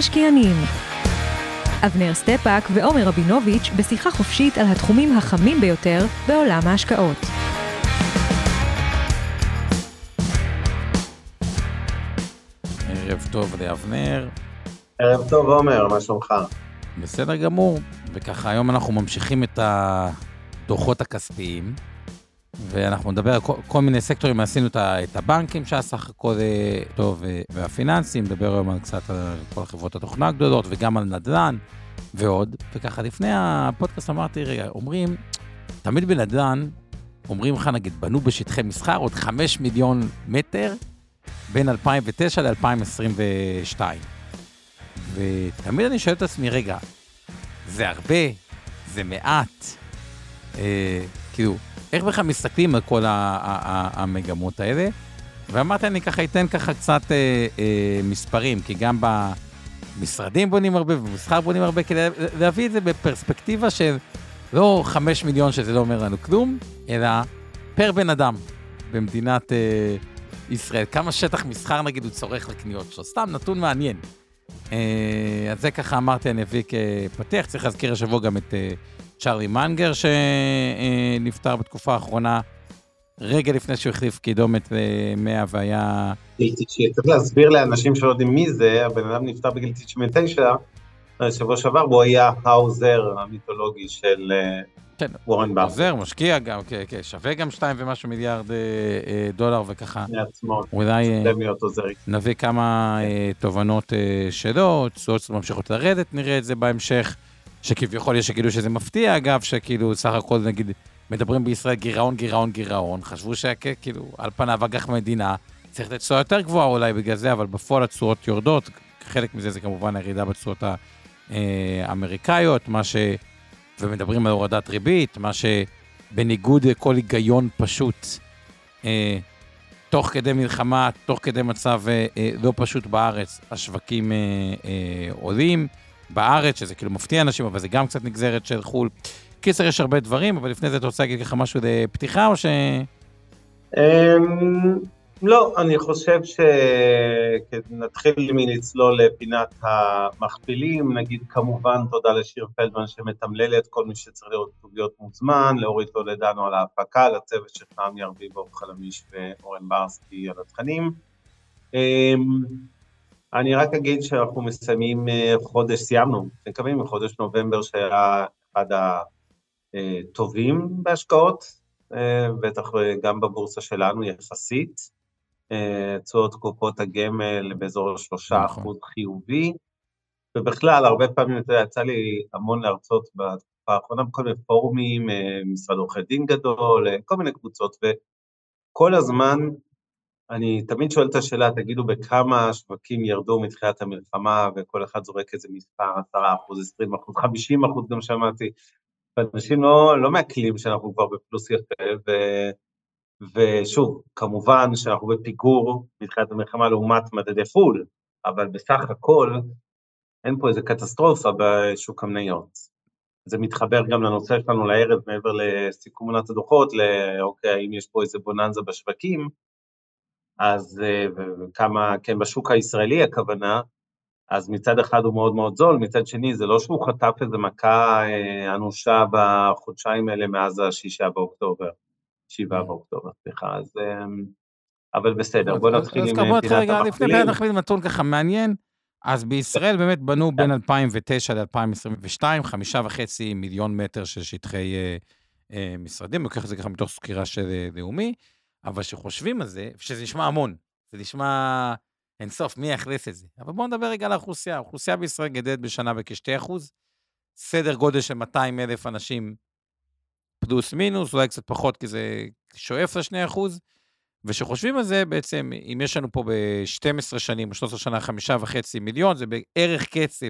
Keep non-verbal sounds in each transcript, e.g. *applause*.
המשקיענים אבנר סטפאק ועומר רבינוביץ' בשיחה חופשית על התחומים החמים ביותר בעולם ההשקעות. ערב טוב לאבנר. ערב טוב עומר, מה שלומך? בסדר גמור, וככה היום אנחנו ממשיכים את הדוחות הכספיים, ואנחנו נדבר על כל, כל מיני סקטורים, עשינו את הבנקים שהיה סך הכל אה, טוב, אה, והפיננסים, נדבר היום על קצת על כל חברות התוכנה הגדולות, וגם על נדל"ן ועוד. וככה לפני הפודקאסט אמרתי, רגע, אומרים, תמיד בנדל"ן, אומרים לך נגיד, בנו בשטחי מסחר עוד 5 מיליון מטר בין 2009 ל-2022. ותמיד אני שואל את עצמי, רגע, זה הרבה? זה מעט? אה, כאילו, איך בכלל מסתכלים על כל המגמות האלה? ואמרתי, אני ככה אתן ככה קצת אה, אה, מספרים, כי גם במשרדים בונים הרבה ובמסחר בונים הרבה, כדי להביא את זה בפרספקטיבה של לא חמש מיליון, שזה לא אומר לנו כלום, אלא פר בן אדם במדינת אה, ישראל. כמה שטח מסחר, נגיד, הוא צורך לקניות שלו. סתם נתון מעניין. אה, אז זה ככה אמרתי, אני אביא כפתח. צריך להזכיר השבוע גם את... אה, צ'ארלי מנגר שנפטר בתקופה האחרונה, רגע לפני שהוא החליף קידומת ל-100 והיה... צריך להסביר לאנשים שלא יודעים מי זה, הבן אדם נפטר בגיל 99, שבוע שעבר, והוא היה האוזר המיתולוגי של אה, כן, וורן באפט. עוזר, משקיע גם, כן, כן, שווה גם שתיים ומשהו מיליארד אה, אה, דולר וככה. מעצמו, אולי נביא כמה תובנות שלו, תשואות ממשיכות לרדת, נראה את זה בהמשך. שכביכול יש שגידו שזה מפתיע, אגב, שכאילו סך הכל נגיד מדברים בישראל גירעון, גירעון, גירעון, חשבו שכאילו על פניו אג"ח מדינה, צריך לתשואה יותר גבוהה אולי בגלל זה, אבל בפועל התשואות יורדות, חלק מזה זה כמובן הירידה בתשואות האמריקאיות, מה ש... ומדברים על הורדת ריבית, מה שבניגוד לכל היגיון פשוט, אה, תוך כדי מלחמה, תוך כדי מצב אה, אה, לא פשוט בארץ, השווקים אה, אה, עולים. בארץ, שזה כאילו מפתיע אנשים, אבל זה גם קצת נגזרת של חו"ל. קיצר, יש הרבה דברים, אבל לפני זה אתה רוצה להגיד ככה משהו לפתיחה, או ש... אמ, לא, אני חושב שנתחיל מלצלול לפינת המכפילים, נגיד כמובן תודה לשיר פלדמן שמתמללת, כל מי שצריך לראות כתוביות מוזמן, לאורית טולדנו על ההפקה, לצוות של חמי ארביבו, חלמיש ואורן ברסקי על התכנים. אני רק אגיד שאנחנו מסיימים אה, חודש, סיימנו, מקווים מחודש נובמבר שהיה אחד הטובים בהשקעות, אה, בטח גם בבורסה שלנו יחסית. אה, תשואות קופות הגמל באזור השלושה נכון. אחוז חיובי, ובכלל, הרבה פעמים, אתה יודע, יצא לי המון להרצות בתקופה האחרונה בכל מיני פורומים, משרד עורכי דין גדול, כל מיני קבוצות, וכל הזמן אני תמיד שואל את השאלה, תגידו בכמה השווקים ירדו מתחילת המלחמה, וכל אחד זורק איזה מספר, 10 אחוז, 20 אחוז, 50 אחוז גם שמעתי, ואנשים לא, לא מעכלים שאנחנו כבר בפלוס יפה, ו, ושוב, כמובן שאנחנו בפיגור מתחילת המלחמה לעומת מדדי פול, אבל בסך הכל אין פה איזה קטסטרופה בשוק המניות. זה מתחבר גם לנושא שלנו לערב, מעבר לסיכום עונת הדוחות, לאוקיי, האם יש פה איזה בוננזה בשווקים, אז אה, כמה, כן, בשוק הישראלי הכוונה, אז מצד אחד הוא מאוד מאוד זול, מצד שני זה לא שהוא חטף איזה מכה אה, אנושה בחודשיים האלה מאז השישה באוקטובר, שבעה באוקטובר, סליחה, אז... אה, אבל בסדר, בוא נתחיל עם פינת המחלימים. לפני פינת המחלימים נתון ככה מעניין, אז בישראל באמת בנו בין 2009 ל-2022, חמישה וחצי מיליון מטר של שטחי משרדים, לוקח את זה ככה מתוך סקירה של לאומי. אבל כשחושבים על זה, שזה נשמע המון, זה נשמע אינסוף, מי יאכלס את זה? אבל בואו נדבר רגע על האוכלוסייה. האוכלוסייה בישראל גדלת בשנה בכ-2%, סדר גודל של 200 אלף אנשים פלוס מינוס, אולי קצת פחות כי זה שואף ל-2%, וכשחושבים על זה, בעצם, אם יש לנו פה ב-12 שנים, או 13 שנה, חמישה וחצי מיליון, זה בערך קצב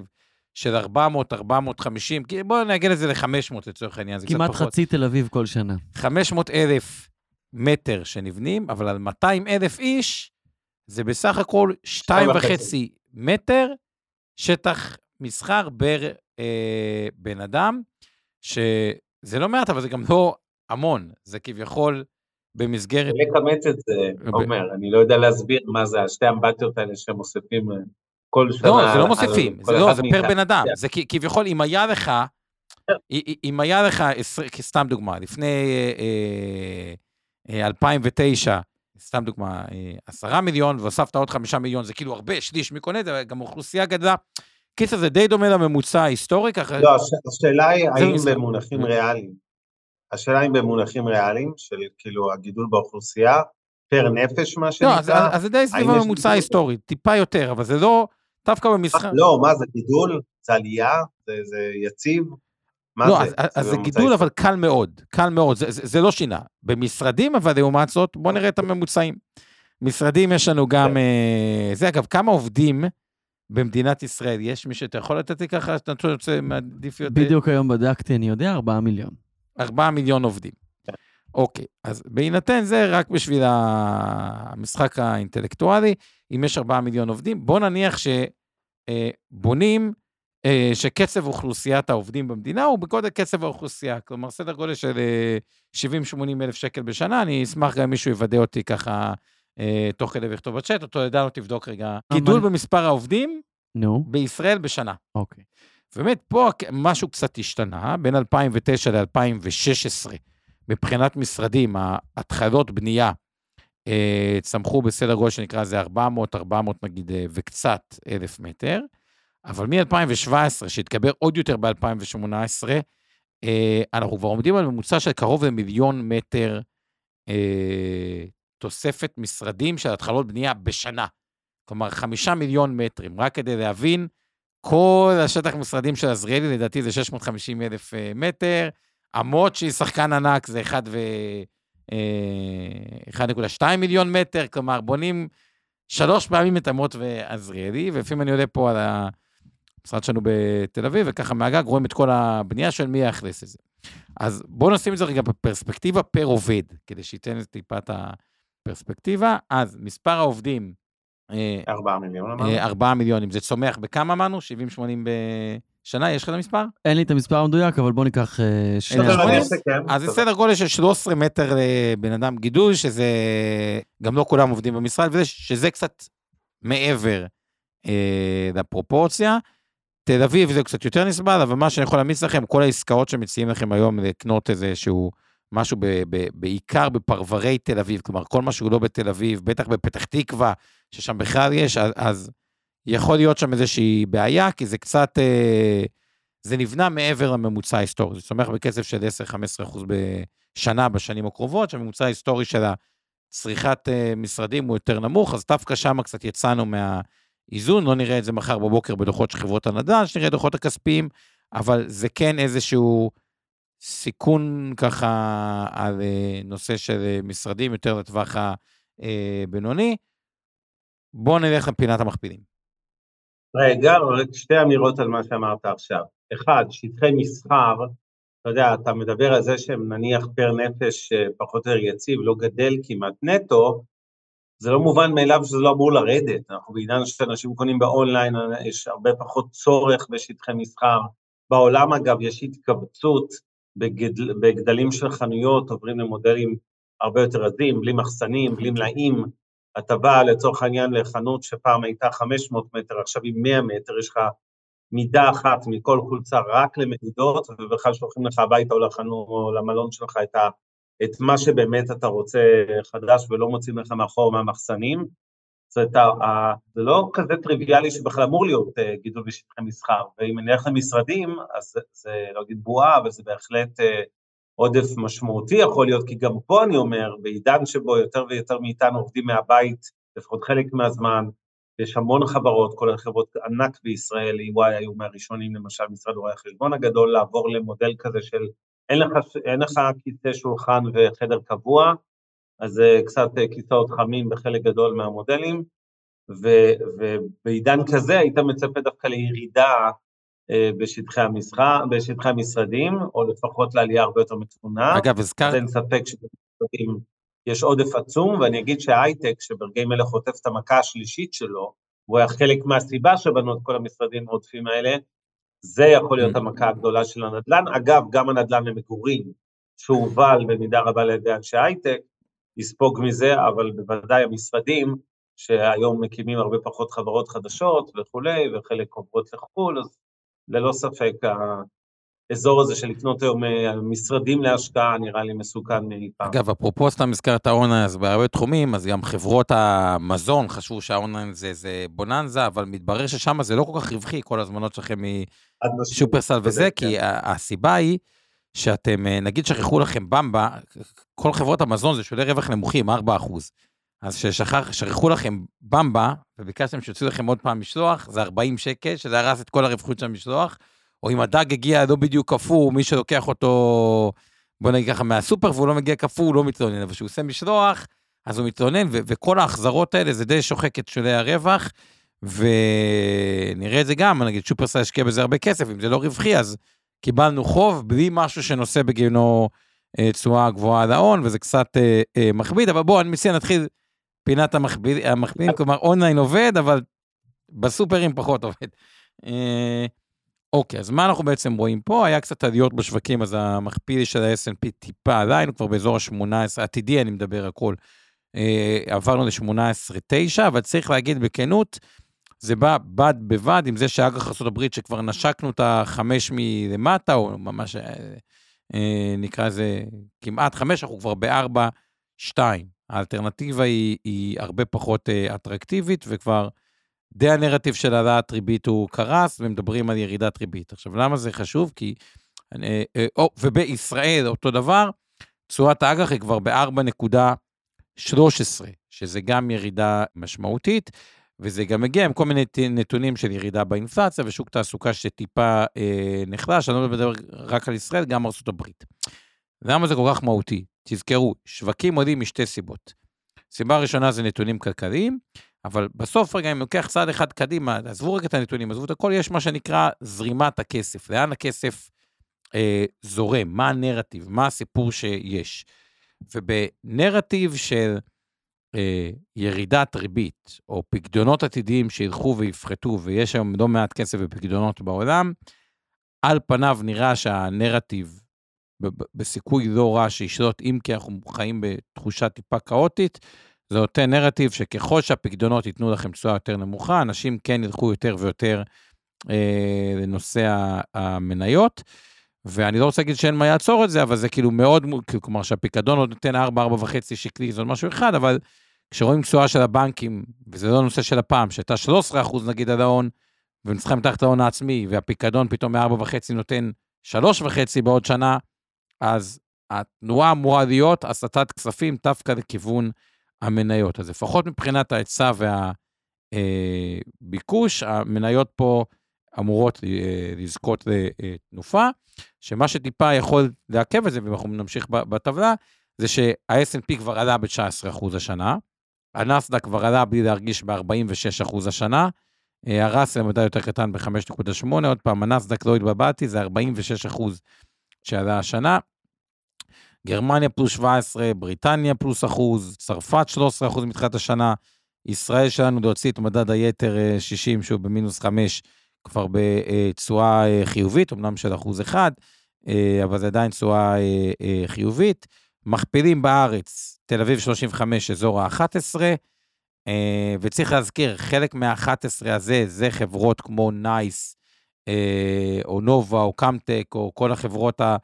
של 400, 450, בואו נעגל את זה ל-500 לצורך העניין, זה קצת כמעט פחות. חצי תל אביב כל שנה. 500 אלף מטר שנבנים, אבל על 200 אלף איש, זה בסך הכל 2.5 וחצי. מטר שטח מסחר בר אה, בן אדם, שזה לא מעט, אבל זה גם לא המון, זה כביכול במסגרת... לכמת את זה, עומר, אני לא יודע להסביר מה זה השתי אמבטיות האלה שמוסיפים אה, כל שנה. לא, זה לא מוסיפים, זה לא, זה פר. בן אדם. כן. זה כביכול, אם היה לך, אם היה לך, סתם דוגמה, לפני אה, אה, 2009, סתם דוגמה, אה, עשרה מיליון, והוספת עוד חמישה מיליון, זה כאילו הרבה, שליש, מי קונה את זה, גם אוכלוסייה גדלה. קיצר, זה די דומה לממוצע ההיסטורי, ככה... לא, הש- השאלה היא האם. במונחים. ריאליים, השאלה אם במונחים ריאליים, של כאילו הגידול באוכלוסייה, פר נפש מה לא, אז, שנקרא, אז זה די סביב הממוצע? ההיסטורי, טיפה יותר, אבל זה לא, דווקא במסחר... לא, מה זה גידול? זה עלייה? זה זה יציב? מה לא, זה? אז, אז זה בממוצע גידול. אבל קל מאוד, קל מאוד, זה, זה, זה לא שינה. במשרדים, אבל לעומת זאת, בואו נראה את הממוצעים. משרדים יש לנו גם, כן. אה, זה אגב, כמה עובדים במדינת ישראל יש? מי שאתה יכול לתת לי ככה, אתה רוצה, מעדיף יותר? בדיוק היום בדקתי, אני יודע, 4 מיליון. 4 מיליון עובדים. כן. אוקיי, אז בהינתן זה, רק בשביל המשחק האינטלקטואלי, אם יש 4 מיליון עובדים, בוא נניח שבונים, שקצב אוכלוסיית העובדים במדינה הוא בגודל קצב האוכלוסייה, כלומר סדר גודל של אה, 70-80 אלף שקל בשנה, אני אשמח גם אם מישהו יוודא אותי ככה אה, תוך כדי ויכתוב בצ'אט, אותו ידענו תבדוק רגע. גידול במספר העובדים נו, בישראל בשנה. אוקיי. באמת, פה משהו קצת השתנה, בין 2009 ל-2016, מבחינת משרדים, ההתחלות בנייה אה, צמחו בסדר גודל שנקרא לזה 400, 400 נגיד, אה, וקצת אלף מטר, אבל מ-2017, שהתגבר עוד יותר ב-2018, אה, אנחנו כבר עומדים על ממוצע של קרוב למיליון מטר אה, תוספת משרדים של התחלות בנייה בשנה. כלומר, חמישה מיליון מטרים, רק כדי להבין, כל השטח משרדים של עזריאלי, לדעתי זה 650 אלף אה, מטר, אמות שהיא שחקן ענק זה 1 ו... אה, 1.2 מיליון מטר, כלומר, בונים שלוש פעמים את אמות ועזריאלי, ולפעמים אני עולה פה על המשרד שלנו בתל אביב, וככה מהגג רואים את כל הבנייה של מי יאכלס את זה. אז בואו נשים את זה רגע בפרספקטיבה פר עובד, כדי שייתן את טיפת הפרספקטיבה. אז מספר העובדים, אה, ארבעה מיליון אמרנו? אה, 4 מיליונים, זה צומח בכמה אמרנו? 70-80 בשנה? יש לך את המספר? אין לי את המספר המדויק, אבל בוא ניקח אה? אני אסכם. אז זה בסדר. סדר גודל של 13 מטר לבן אדם גידול, שזה גם לא כולם עובדים במשרד, וזה, שזה קצת מעבר אה, לפרופורציה. תל אביב זה קצת יותר נסבל, אבל מה שאני יכול להמיץ לכם, כל העסקאות שמציעים לכם היום לקנות איזשהו משהו ב, ב, בעיקר בפרברי תל אביב, כלומר כל מה שהוא לא בתל אביב, בטח בפתח תקווה, ששם בכלל יש, אז, אז יכול להיות שם איזושהי בעיה, כי זה קצת, אה, זה נבנה מעבר לממוצע ההיסטורי, זה צומח בקצב של 10-15% בשנה בשנים הקרובות, שהממוצע ההיסטורי של הצריכת אה, משרדים הוא יותר נמוך, אז דווקא שם קצת יצאנו מהאיזון, לא נראה את זה מחר בבוקר בדוחות של חברות הנדל"ן, שנראה דוחות הכספיים, אבל זה כן איזשהו סיכון ככה על אה, נושא של אה, משרדים יותר לטווח הבינוני. בואו נלך לפינת המכפילים. רגע, רק שתי אמירות על מה שאמרת עכשיו. אחד, שטחי מסחר, אתה יודע, אתה מדבר על זה שהם נניח פר נפש אה, פחות או יותר יציב, לא גדל כמעט נטו, זה לא מובן מאליו שזה לא אמור לרדת. אנחנו בעידן שאנשים קונים באונליין, יש הרבה פחות צורך בשטחי מסחר. בעולם, אגב, יש התכווצות בגדל, בגדלים של חנויות, עוברים למודלים הרבה יותר עזים, בלי מחסנים, בלי מלאים. אתה בא לצורך העניין לחנות שפעם הייתה 500 מטר, עכשיו היא 100 מטר, יש לך מידה אחת מכל חולצה רק למדידות, ובכלל שולחים לך הביתה או לחנות או למלון שלך את, ה, את מה שבאמת אתה רוצה חדש ולא מוצאים לך מאחור מהמחסנים. זאת אומרת, זה לא כזה טריוויאלי שבכלל אמור להיות אה, גידול בשטחי מסחר, ואם נלך למשרדים, אז זה- זה לא אגיד בועה, אבל זה בהחלט אה, עודף משמעותי יכול להיות, כי גם פה אני אומר, בעידן שבו יותר ויותר מאיתנו עובדים מהבית, לפחות חלק מהזמן, יש המון חברות, כולל חברות ענק בישראל, EY היו מהראשונים, למשל משרד רואי החשבון הגדול, לעבור למודל כזה של אין לך, אין לך כיסא שולחן וחדר קבוע, אז זה קצת כיסאות חמים בחלק גדול מהמודלים, ו- ובעידן כזה היית מצפה דווקא לירידה בשטחי המסחר, בשטחי המשרדים, או לפחות לעלייה הרבה יותר מתונה. אגב, הזכרת... אין ספק שבמשרדים יש עודף עצום, ואני אגיד שההייטק, שברגעים אלה חוטף את המכה השלישית שלו, הוא היה חלק מהסיבה שבנו את כל המשרדים העודפים האלה, זה יכול להיות המכה הגדולה של הנדל"ן. אגב, גם הנדל"ן למגורים, שהובל במידה רבה על ידי אנשי הייטק, יספוג מזה, אבל בוודאי המשרדים, שהיום מקימים הרבה פחות חברות חדשות וכולי, וחלק עוברות לחו"ל, אז ללא ספק האזור הזה של לקנות היום אה, משרדים להשקעה נראה לי מסוכן מאי פעם. אגב, אפרופו סתם הזכרת האונליין, אז בהרבה תחומים, אז גם חברות המזון חשבו שהאונליין זה, זה בוננזה, אבל מתברר ששם זה לא כל כך רווחי, כל הזמנות שלכם משופרסל וזה, כי כן. הסיבה היא שאתם, אה, נגיד שכחו לכם במבה, כל חברות המזון זה שולי רווח נמוכים, 4 אז כששכחו לכם במבה, וביקשתם שיוציאו לכם עוד פעם משלוח, זה 40 שקל, שזה הרס את כל הרווחיות של המשלוח, או אם הדג הגיע לא בדיוק קפוא, מי שלוקח אותו, בוא נגיד ככה, מהסופר, והוא לא מגיע קפוא, הוא לא מתלונן, אבל כשהוא עושה משלוח, אז הוא מתלונן, ו- וכל ההחזרות האלה זה די שוחק את שולי הרווח, ונראה את זה גם, נגיד שופרסל השקיע בזה הרבה כסף, אם זה לא רווחי, אז קיבלנו חוב בלי משהו שנושא בגינו אה, תשואה גבוהה על ההון, וזה קצת אה, אה, מכביד, אבל בואו, אני מציע נתחיל פינת המכפילים, כלומר אונליין עובד, אבל בסופרים פחות עובד. אה, אוקיי, אז מה אנחנו בעצם רואים פה? היה קצת עליות בשווקים, אז המכפיל של ה snp טיפה עלה, היינו כבר באזור ה-18, עתידי אני מדבר הכל. אה, עברנו ל-18-9, אבל צריך להגיד בכנות, זה בא בד בבד עם זה שאג"ח ארה"ב שכבר נשקנו את החמש מלמטה, או ממש אה, אה, נקרא לזה כמעט חמש, אנחנו כבר בארבע, שתיים. האלטרנטיבה היא, היא הרבה פחות אה, אטרקטיבית, וכבר די הנרטיב של העלאת ריבית הוא קרס, ומדברים על ירידת ריבית. עכשיו, למה זה חשוב? כי, אה, אה, או, ובישראל אותו דבר, תשואת האג"ח היא כבר ב-4.13, שזה גם ירידה משמעותית, וזה גם מגיע עם כל מיני נתונים של ירידה באינפלציה ושוק תעסוקה שטיפה אה, נחלש, אני לא מדבר רק על ישראל, גם ארצות הברית. למה זה כל כך מהותי? תזכרו, שווקים עולים משתי סיבות. סיבה ראשונה זה נתונים כלכליים, אבל בסוף רגע, אם לוקח צעד אחד קדימה, עזבו רגע את הנתונים, עזבו את הכל, יש מה שנקרא זרימת הכסף. לאן הכסף אה, זורם? מה הנרטיב? מה הסיפור שיש? ובנרטיב של אה, ירידת ריבית, או פקדונות עתידיים שילכו ויפחתו, ויש היום לא מעט כסף בפקדונות בעולם, על פניו נראה שהנרטיב בסיכוי לא רע שישלוט, אם כי אנחנו חיים בתחושה טיפה כאוטית, זה נותן נרטיב שככל שהפקדונות ייתנו לכם תשואה יותר נמוכה, אנשים כן ילכו יותר ויותר אה, לנושא המניות. ואני לא רוצה להגיד שאין מה לעצור את זה, אבל זה כאילו מאוד, כלומר שהפיקדון עוד נותן 4, 4.5 שקלי, זה עוד משהו אחד, אבל כשרואים תשואה של הבנקים, וזה לא נושא של הפעם, שהייתה 13 אחוז נגיד על ההון, ונצחה מתחת להון העצמי, והפיקדון פתאום מ-4.5 נותן 3.5 בעוד שנה, אז התנועה אמורה להיות הסטת כספים דווקא לכיוון המניות. אז לפחות מבחינת ההיצע והביקוש, המניות פה אמורות אה, לזכות לתנופה, שמה שטיפה יכול לעכב את זה, ואנחנו נמשיך בטבלה, זה שה snp כבר עלה ב-19% השנה, הנסדק כבר עלה בלי להרגיש ב-46% השנה, אה, הראסל מדע יותר קטן ב-5.8, עוד פעם, הנסדק לא התבלבלתי, זה 46% שעלה השנה. גרמניה פלוס 17, בריטניה פלוס אחוז, צרפת 13 אחוז מתחילת השנה, ישראל שלנו להוציא את מדד היתר 60, אה, שהוא במינוס 5, כבר בתשואה אה, חיובית, אמנם של אחוז אחד, אה, אבל זה עדיין תשואה חיובית. מכפילים בארץ, תל אביב 35, אזור ה-11, וצריך להזכיר, חלק מה-11 הזה, זה חברות כמו נייס, או נובה, או קמטק, או כל החברות ה...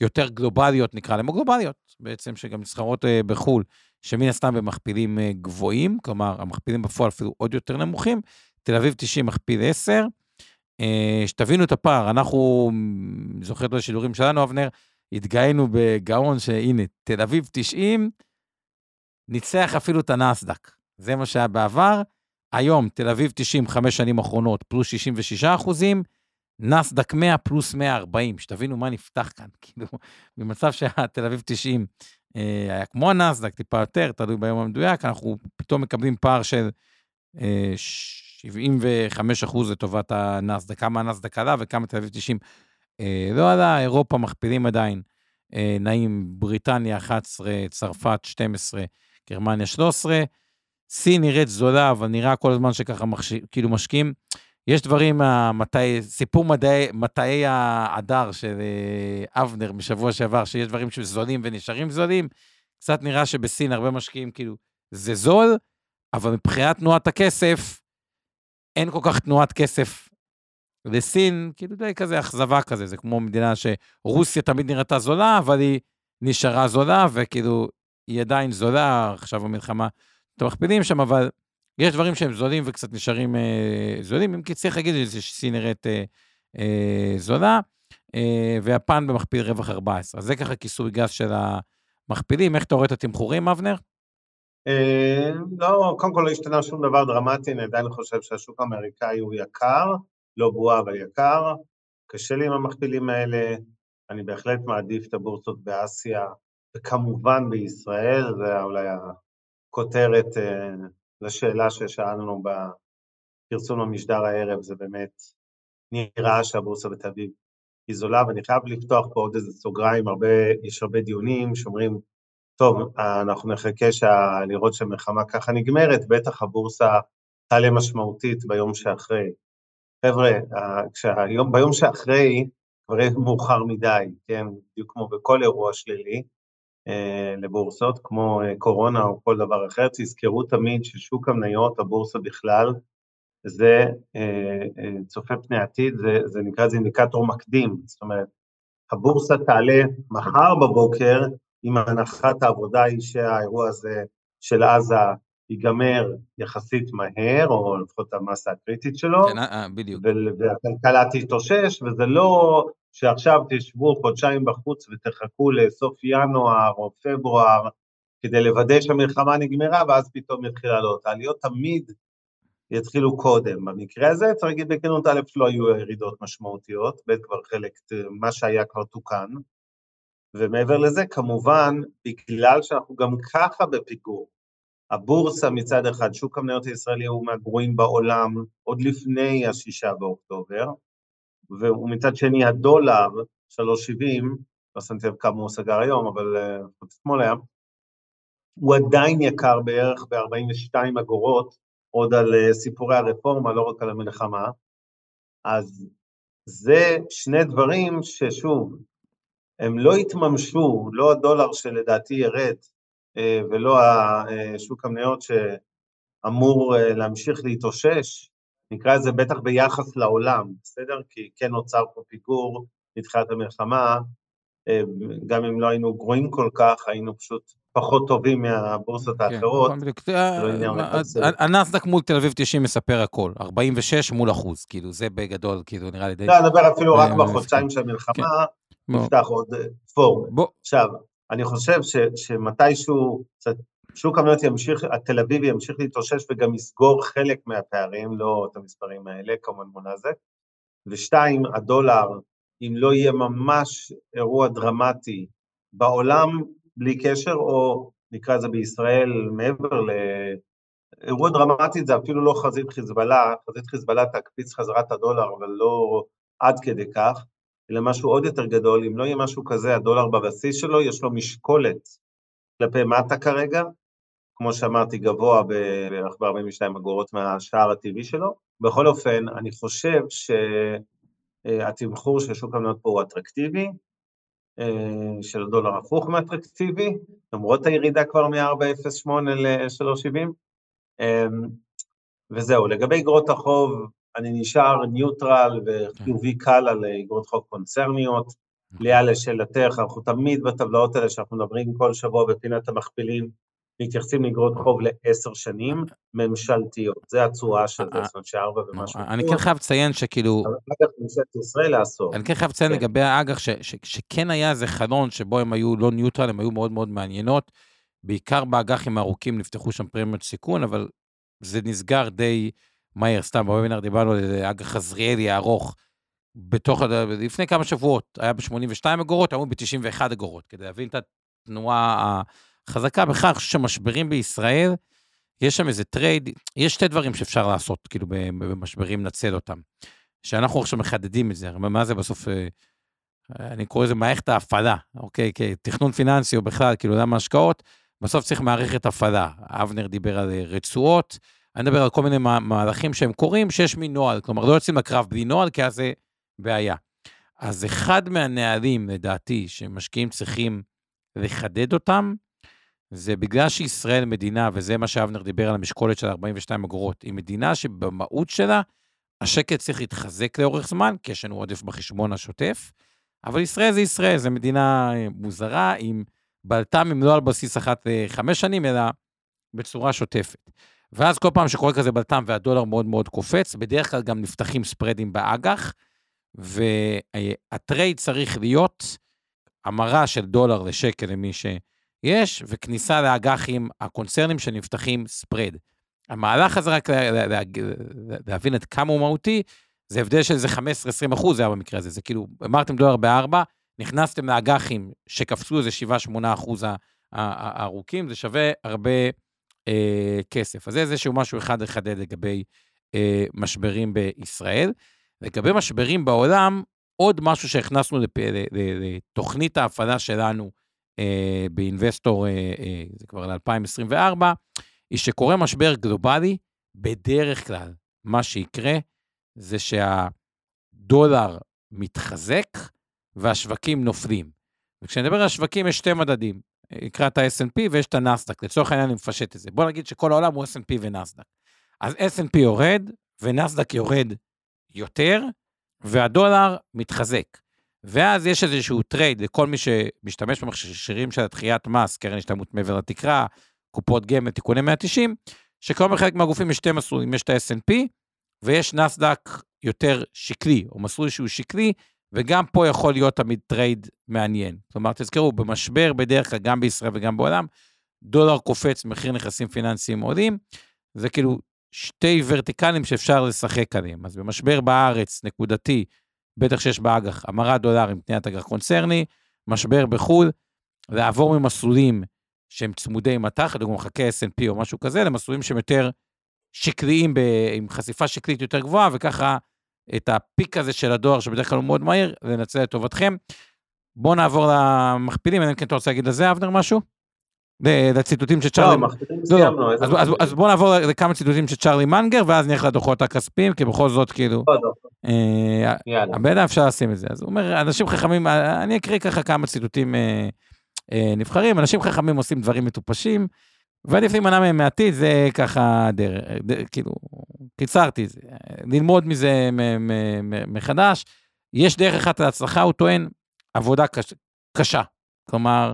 יותר גלובליות, נקרא להן, או גלובליות בעצם, שגם נסחרות אה, בחו"ל, שמן הסתם במכפילים אה, גבוהים, כלומר, המכפילים בפועל אפילו עוד יותר נמוכים. תל אביב 90 מכפיל 10. אה, שתבינו את הפער, אנחנו, זוכר את השידורים שלנו, אבנר, התגאינו בגאון שהנה, תל אביב 90, ניצח אפילו את הנסדק. זה מה שהיה בעבר. היום, תל אביב 90, חמש שנים אחרונות, פלוס 66 אחוזים. נסדק 100 פלוס 140, שתבינו מה נפתח כאן, *laughs* כאילו, במצב שהתל אביב 90 אה, היה כמו הנסדק, טיפה יותר, תלוי ביום המדויק, אנחנו פתאום מקבלים פער של אה, 75 אחוז לטובת הנסדק, כמה הנסדק עלה וכמה תל אביב 90 אה, לא עלה, אירופה מכפילים עדיין, אה, נעים בריטניה 11, צרפת 12, גרמניה 13, סין נראית זולה, אבל נראה כל הזמן שככה מחש... כאילו משקיעים. יש דברים, אה, מתי, סיפור מדעי, מטעי ההדר של אה, אבנר משבוע שעבר, שיש דברים שזולים ונשארים זולים. קצת נראה שבסין הרבה משקיעים, כאילו, זה זול, אבל מבחינת תנועת הכסף, אין כל כך תנועת כסף לסין, כאילו די כזה אכזבה כזה, זה כמו מדינה שרוסיה תמיד נראתה זולה, אבל היא נשארה זולה, וכאילו, היא עדיין זולה, עכשיו המלחמה, אתם מכפילים שם, אבל יש דברים שהם זולים וקצת נשארים אה, זולים, אם כי צריך להגיד את זה שסין נראית אה, אה, זולה, אה, ויפן במכפיל רווח 14. אז זה ככה כיסוי גס של המכפילים. איך אתה רואה את התמחורים, אבנר? אה, לא, קודם כל לא השתנה שום דבר דרמטי, אני עדיין חושב שהשוק האמריקאי הוא יקר, לא בועה אבל יקר, קשה לי עם המכפילים האלה, אני בהחלט מעדיף את הבורסות באסיה, וכמובן בישראל, זה אולי הכותרת אה, לשאלה ששאלנו בפרסום המשדר הערב, זה באמת נראה שהבורסה בתל אביב היא זולה, ואני חייב לפתוח פה עוד איזה סוגריים, הרבה, יש הרבה דיונים שאומרים, טוב, אנחנו נחכה שה... לראות שהמלחמה ככה נגמרת, בטח הבורסה תעלה משמעותית ביום שאחרי. חבר'ה, כשהיום, ביום שאחרי כבר יהיה מאוחר מדי, כן, בדיוק כמו בכל אירוע שלילי אה, לבורסות, כמו אה, קורונה או כל דבר אחר, תזכרו תמיד ששוק המניות, הבורסה בכלל, זה אה, אה, צופה פני עתיד, זה, זה נקרא לזה אינדיקטור מקדים, זאת אומרת, הבורסה תעלה מחר בבוקר, אם הנחת העבודה היא שהאירוע הזה של עזה ייגמר יחסית מהר, או לפחות המסה הקריטית שלו, כן, אה, בדיוק. והכלכלה תתאושש, וזה לא שעכשיו תשבו חודשיים בחוץ ותחכו לסוף ינואר או פברואר כדי לוודא שהמלחמה נגמרה, ואז פתאום יתחיל לעלות. העליות תמיד יתחילו קודם. במקרה הזה, צריך להגיד בכנות, א', לא היו ירידות משמעותיות, ב', כבר חלק, מה שהיה כבר תוקן, ומעבר לזה, כמובן, בגלל שאנחנו גם ככה בפיגור, הבורסה מצד אחד, שוק המניות הישראלי הוא מהגרועים בעולם עוד לפני השישה באוקטובר, ומצד שני הדולר, 3.70, לא שמתי לב כמה הוא סגר היום, אבל uh, אתמול היה, הוא עדיין יקר בערך ב-42 אגורות, עוד על uh, סיפורי הרפורמה, לא רק על המלחמה. אז זה שני דברים ששוב, הם לא התממשו, לא הדולר שלדעתי ירד, אה, ולא השוק המניות שאמור אה, להמשיך להתאושש, נקרא לזה בטח ביחס לעולם, בסדר? כי כן נוצר פה פיגור מתחילת המלחמה, אה, גם אם לא היינו גרועים כל כך, היינו פשוט פחות טובים מהבורסות כן, האחרות. לא הנסדק מול תל אביב 90 מספר הכל, 46 מול אחוז, כאילו זה בגדול, כאילו נראה לי די... לא, אני מדבר אפילו רק בחודשיים של המלחמה, כן. נפתח עוד פורום. עכשיו, אני חושב שמתישהו שוק המניות ימשיך, התל אביבי ימשיך להתאושש וגם יסגור חלק מהפערים, לא את המספרים האלה, כמובן מונזק. ושתיים, הדולר, אם לא יהיה ממש אירוע דרמטי בעולם, בלי קשר, או נקרא לזה בישראל, מעבר ל... אירוע דרמטי זה אפילו לא חזית חיזבאללה, חזית חיזבאללה תקפיץ חזרת הדולר, אבל לא עד כדי כך. אלא משהו עוד יותר גדול, אם לא יהיה משהו כזה, הדולר בבסיס שלו, יש לו משקולת כלפי מטה כרגע, כמו שאמרתי, גבוה בערך ב-42 אגורות מהשער הטבעי שלו. בכל אופן, אני חושב שהתמחור של שוק המניות פה הוא אטרקטיבי, אה, של דולר הפוך מאטרקטיבי, למרות הירידה כבר מ-4.08 ל-3.70. אה, וזהו, לגבי אגרות החוב, אני נשאר ניוטרל וחיובי קל על אגרות חוב קונצרניות. אוקיי. ליה, לשאלתך, אנחנו תמיד בטבלאות האלה שאנחנו מדברים כל שבוע בפינת המכפילים, מתייחסים לאגרות חוב לעשר שנים ממשלתיות, זה התשואה של זה, זאת אומרת שארבע ומשהו. אני כן חייב לציין שכאילו... אג"ח ממשלת ישראל לעשור. אני כן חייב לציין כן. לגבי האג"ח, שכן היה איזה חלון שבו הם היו לא neutral, הם היו מאוד מאוד מעניינות. בעיקר באג"חים הארוכים נפתחו שם פרמיות סיכון, אבל זה נסגר די מהר, סתם, בוובינר דיברנו על אג"ח חזריאלי הארוך, בתוך, לפני כמה שבועות, היה ב-82 אגורות, היום ב-91 אגורות, כדי להבין את התנועה החזקה. חושב שמשברים בישראל, יש שם איזה trade, יש שתי דברים שאפשר לעשות, כאילו, במשברים, לנצל אותם. שאנחנו עכשיו מחדדים את זה, מה זה בסוף, אה, אני קורא לזה מערכת ההפעלה, אוקיי? כתכנון פיננסי או בכלל, כאילו, למה השקעות, בסוף צריך מערכת הפעלה. אבנר דיבר על אה, רצועות, אני מדבר על כל מיני מהלכים שהם קורים, שיש מין נוהל, כלומר, לא יוצאים לקרב בלי נוהל, כי אז זה בעיה. אז אחד מהנהלים, לדעתי, שמשקיעים צריכים לחדד אותם, זה בגלל שישראל מדינה, וזה מה שאבנר דיבר על המשקולת של 42 אגורות, היא מדינה שבמהות שלה, השקט צריך להתחזק לאורך זמן, כי יש לנו עודף בחשבון השוטף, אבל ישראל זה ישראל, זו מדינה אה, מוזרה, עם בלת"מים לא על בסיס אחת לחמש שנים, אלא בצורה שוטפת. ואז כל פעם שקורה כזה בלת"ם והדולר מאוד מאוד קופץ, בדרך כלל גם נפתחים ספרדים באג"ח, והטרייד צריך להיות המרה של דולר לשקל למי שיש, וכניסה לאג"חים, הקונצרנים שנפתחים ספרד. המהלך הזה, רק לה, לה, להבין עד כמה הוא מהותי, זה הבדל של איזה 15-20 אחוז, היה במקרה הזה. זה כאילו, אמרתם דולר בארבע, נכנסתם לאג"חים שקפצו איזה 7-8 אחוז הארוכים, זה שווה הרבה אה, כסף. אז זה איזשהו משהו אחד לחדד לגבי אה, משברים בישראל. לגבי משברים בעולם, עוד משהו שהכנסנו לתוכנית ההפעלה שלנו אה, באינבסטור, אה, אה, זה כבר ל-2024, היא שקורה משבר גלובלי, בדרך כלל מה שיקרה זה שהדולר מתחזק והשווקים נופלים. וכשאני מדבר על השווקים יש שתי מדדים, נקרא את ה-S&P ויש את הנסדק, לצורך העניין אני מפשט את זה. בוא נגיד שכל העולם הוא S&P ונסדק. אז S&P יורד ונסדק יורד יותר, והדולר מתחזק. ואז יש איזשהו trade לכל מי שמשתמש במכשירים של דחיית מס, קרן השתלמות מעבר לתקרה, קופות גמל, תיקוני 190, שכל חלק מהגופים יש שתי מסלולים, יש את ה-S&P ויש נסדק יותר שקלי, או מסלול שהוא שקלי, וגם פה יכול להיות תמיד trade מעניין. כלומר, תזכרו, במשבר בדרך כלל, גם בישראל וגם בעולם, דולר קופץ, מחיר נכסים פיננסיים עולים, זה כאילו שתי ורטיקלים שאפשר לשחק עליהם. אז במשבר בארץ, נקודתי, בטח שיש באג"ח, המרת דולרים, תניית אג"ח קונצרני, משבר בחו"ל, לעבור ממסלולים שהם צמודי מטח, לדוגמה מחכה S&P או משהו כזה, למסלולים שהם יותר שקליים, ב, עם חשיפה שקלית יותר גבוהה, וככה את הפיק הזה של הדואר, שבדרך כלל הוא מאוד מהיר, לנצל לטובתכם. בואו נעבור למכפילים, אלא אם כן אתה רוצה להגיד לזה, אבנר, משהו? לציטוטים של צ'ארלי... לא, מכפילים לא, לא. סיימנו. אז, בואו נעבור לכמה ציטוטים של צ'ארלי מנגר, ואז נלך לדוחות הכספיים, כי בכל זאת, כאילו... אה, אדם אפשר לשים את זה. אז הוא אומר, אנשים חכמים, אני אקריא ככה כמה ציטוטים אה, אה, נבחרים, אנשים חכמים עושים דברים מטופשים, ועדיף להימנע מהם מעתיד, זה ככה דרך, כאילו, קיצרתי את זה. ללמוד מזה מחדש. יש דרך אחת להצלחה, הוא טוען, עבודה קש, קשה. כלומר,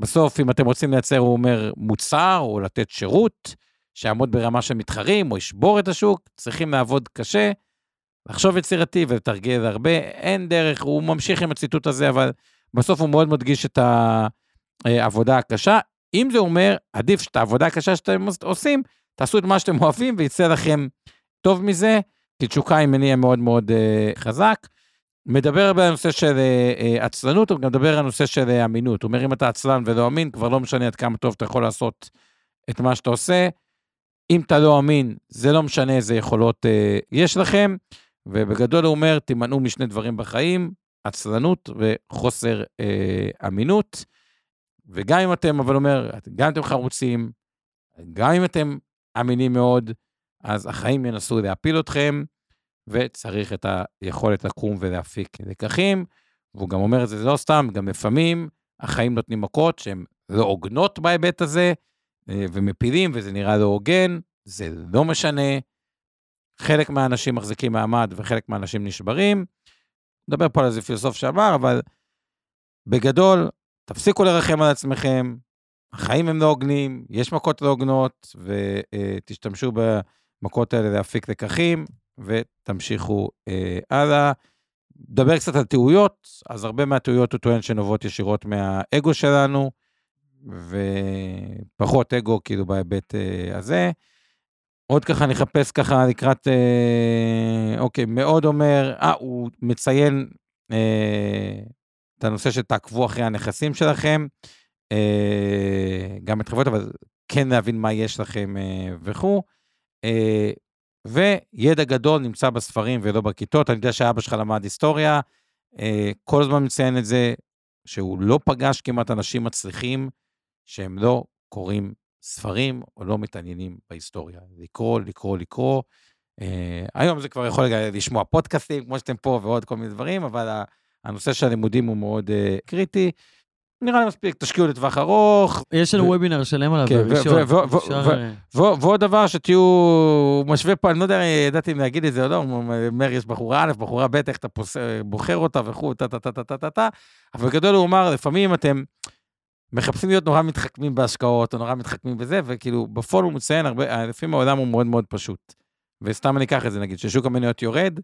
בסוף, אם אתם רוצים לייצר, הוא אומר, מוצר או לתת שירות, שיעמוד ברמה של מתחרים או ישבור את השוק, צריכים לעבוד קשה, לחשוב יצירתי ולתרגל הרבה. אין דרך, הוא ממשיך עם הציטוט הזה, אבל בסוף הוא מאוד מדגיש את העבודה הקשה. אם זה אומר, עדיף שאת העבודה הקשה שאתם עושים, תעשו את מה שאתם אוהבים ויצא לכם טוב מזה, כי תשוקה היא מניע מאוד מאוד uh, חזק. מדבר הרבה על הנושא של uh, עצלנות, הוא גם מדבר על הנושא של uh, אמינות. הוא אומר, אם אתה עצלן ולא אמין, כבר לא משנה עד כמה טוב אתה יכול לעשות את מה שאתה עושה. אם אתה לא אמין, זה לא משנה איזה יכולות uh, יש לכם. ובגדול הוא אומר, תימנעו משני דברים בחיים, עצלנות וחוסר uh, אמינות. וגם אם אתם, אבל אומר, גם אם אתם חרוצים, גם אם אתם אמינים מאוד, אז החיים ינסו להפיל אתכם, וצריך את היכולת לקום ולהפיק לקחים. והוא גם אומר את זה, זה לא סתם, גם לפעמים החיים נותנים מכות שהן לא הוגנות בהיבט הזה, אה, ומפילים, וזה נראה לא הוגן, זה לא משנה. חלק מהאנשים מחזיקים מעמד וחלק מהאנשים נשברים. נדבר פה על איזה פילוסוף שאמר, אבל בגדול, תפסיקו לרחם על עצמכם, החיים הם לא הוגנים, יש מכות לא הוגנות, ותשתמשו במכות האלה להפיק לקחים, ותמשיכו אה, הלאה. נדבר קצת על טעויות, אז הרבה מהטעויות הוא טוען שנובעות ישירות מהאגו שלנו, ופחות אגו כאילו בהיבט אה, הזה. עוד ככה נחפש ככה לקראת, אה, אוקיי, מאוד אומר, אה, הוא מציין אה, את הנושא שתעקבו אחרי הנכסים שלכם. אה, גם את חברות, אבל כן להבין מה יש לכם אה, וכו'. אה, וידע גדול נמצא בספרים ולא בכיתות. אני יודע שאבא שלך למד היסטוריה, אה, כל הזמן מציין את זה, שהוא לא פגש כמעט אנשים מצליחים שהם לא קוראים ספרים או לא מתעניינים בהיסטוריה. לקרוא, לקרוא, לקרוא. אה, היום זה כבר יכול לשמוע פודקאסטים, כמו שאתם פה, ועוד כל מיני דברים, אבל הנושא של הלימודים הוא מאוד אה, קריטי. נראה לי מספיק, תשקיעו לטווח ארוך. יש לנו וובינר שלם עליו בראשון. אה, ועוד דבר שתהיו, משווה פה, אני לא יודע, ידעתי אם להגיד את זה או לא, אומר, יש בחורה א', בחורה ב', איך אתה פוס- בוחר אותה וכו', טה טה טה טה טה טה טה, אבל בגדול הוא אמר, לפעמים אתם מחפשים להיות נורא מתחכמים בהשקעות, או נורא מתחכמים בזה, וכאילו, בפועל הוא מציין הרבה, לפעמים העולם הוא מאוד מאוד פשוט. וסתם אני אקח את זה, נגיד, ששוק המניות יורד,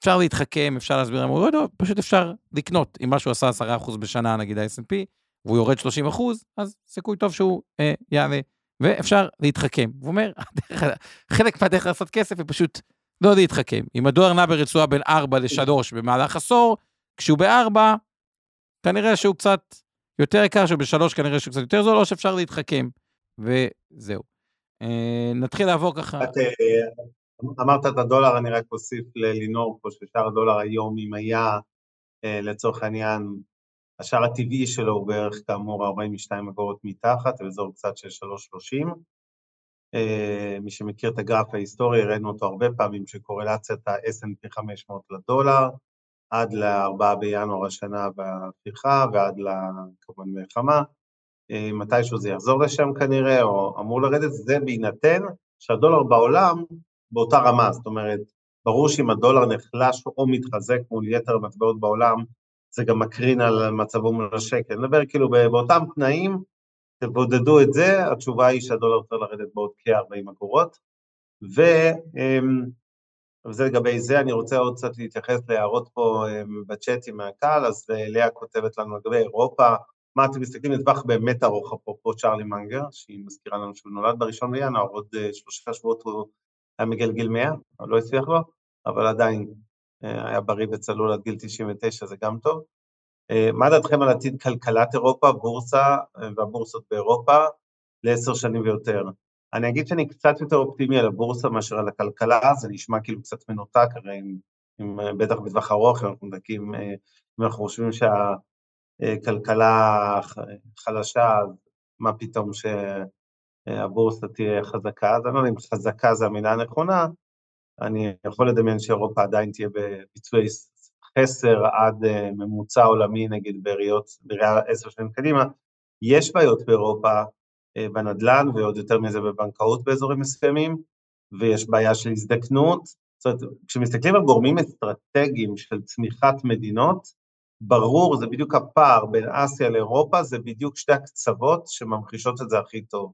אפשר להתחכם, אפשר להסביר למה הוא יורד, או פשוט אפשר לקנות. אם משהו עשה 10% בשנה, נגיד ה-S&P, והוא יורד 30 אחוז, אז סיכוי טוב שהוא אה, יעלה, ואפשר להתחכם. הוא אומר, *laughs* חלק מהדרך לעשות כסף היא פשוט לא להתחכם. אם הדולר נע ברצועה בין 4 ל-3 במהלך עשור, כשהוא ב-4, כנראה שהוא קצת יותר יקר, שהוא ב-3 כנראה שהוא קצת יותר זול, או שאפשר להתחכם, וזהו. אה, נתחיל לעבור ככה. אה, אמרת את הדולר, אני רק אוסיף ללינור פה ששער הדולר היום, אם היה אה, לצורך העניין, השער הטבעי שלו הוא בערך כאמור 42 אגורות מתחת, באזור קצת של 3.30. אה, מי שמכיר את הגרף ההיסטורי, הראינו אותו הרבה פעמים, שקורלציית ה-S&P 500 לדולר, עד ל-4 בינואר השנה בהפיכה ועד כמובן מלחמה. אה, מתישהו זה יחזור לשם כנראה, או אמור לרדת, זה בהינתן שהדולר בעולם באותה רמה, זאת אומרת, ברור שאם הדולר נחלש או מתחזק מול יתר המטבעות בעולם, זה גם מקרין על מצבו מול השקל. נדבר כאילו באותם תנאים, תבודדו את זה, התשובה היא שהדולר צריך לרדת בעוד כ-40 אגורות. אמ, וזה לגבי זה, אני רוצה עוד קצת להתייחס להערות פה אמ, בצ'אטים מהקהל, אז אה, לאה כותבת לנו לגבי אירופה, מה אתם מסתכלים לטווח באמת ארוך, אפרופו צ'ארלי מנגר, שהיא מזכירה לנו שהוא נולד בראשון בינואר, עוד אה, שלושה שבועות הוא היה מגלגיל 100, לא הצליח לו, אבל עדיין היה בריא וצלול עד גיל 99, זה גם טוב. אה, מה דעתכם על עתיד כלכלת אירופה, בורסה אה, והבורסות באירופה לעשר שנים ויותר? אני אגיד שאני קצת יותר אופטימי על הבורסה מאשר על הכלכלה, זה נשמע כאילו קצת מנותק, הרי אם, אם בטח בטווח ארוך, אם אנחנו מדקים, אם אנחנו חושבים שהכלכלה חלשה, מה פתאום שהבורסה תהיה חזקה, אז אני לא יודע אם חזקה זה המילה הנכונה, אני יכול לדמיין שאירופה עדיין תהיה בביצועי חסר עד אה, ממוצע עולמי, נגיד בראייה עשר שנים קדימה. יש בעיות באירופה אה, בנדל"ן ועוד יותר מזה בבנקאות באזורים מסוימים, ויש בעיה של הזדקנות. זאת אומרת, כשמסתכלים על גורמים אסטרטגיים של צמיחת מדינות, ברור, זה בדיוק הפער בין אסיה לאירופה, זה בדיוק שתי הקצוות שממחישות את זה הכי טוב.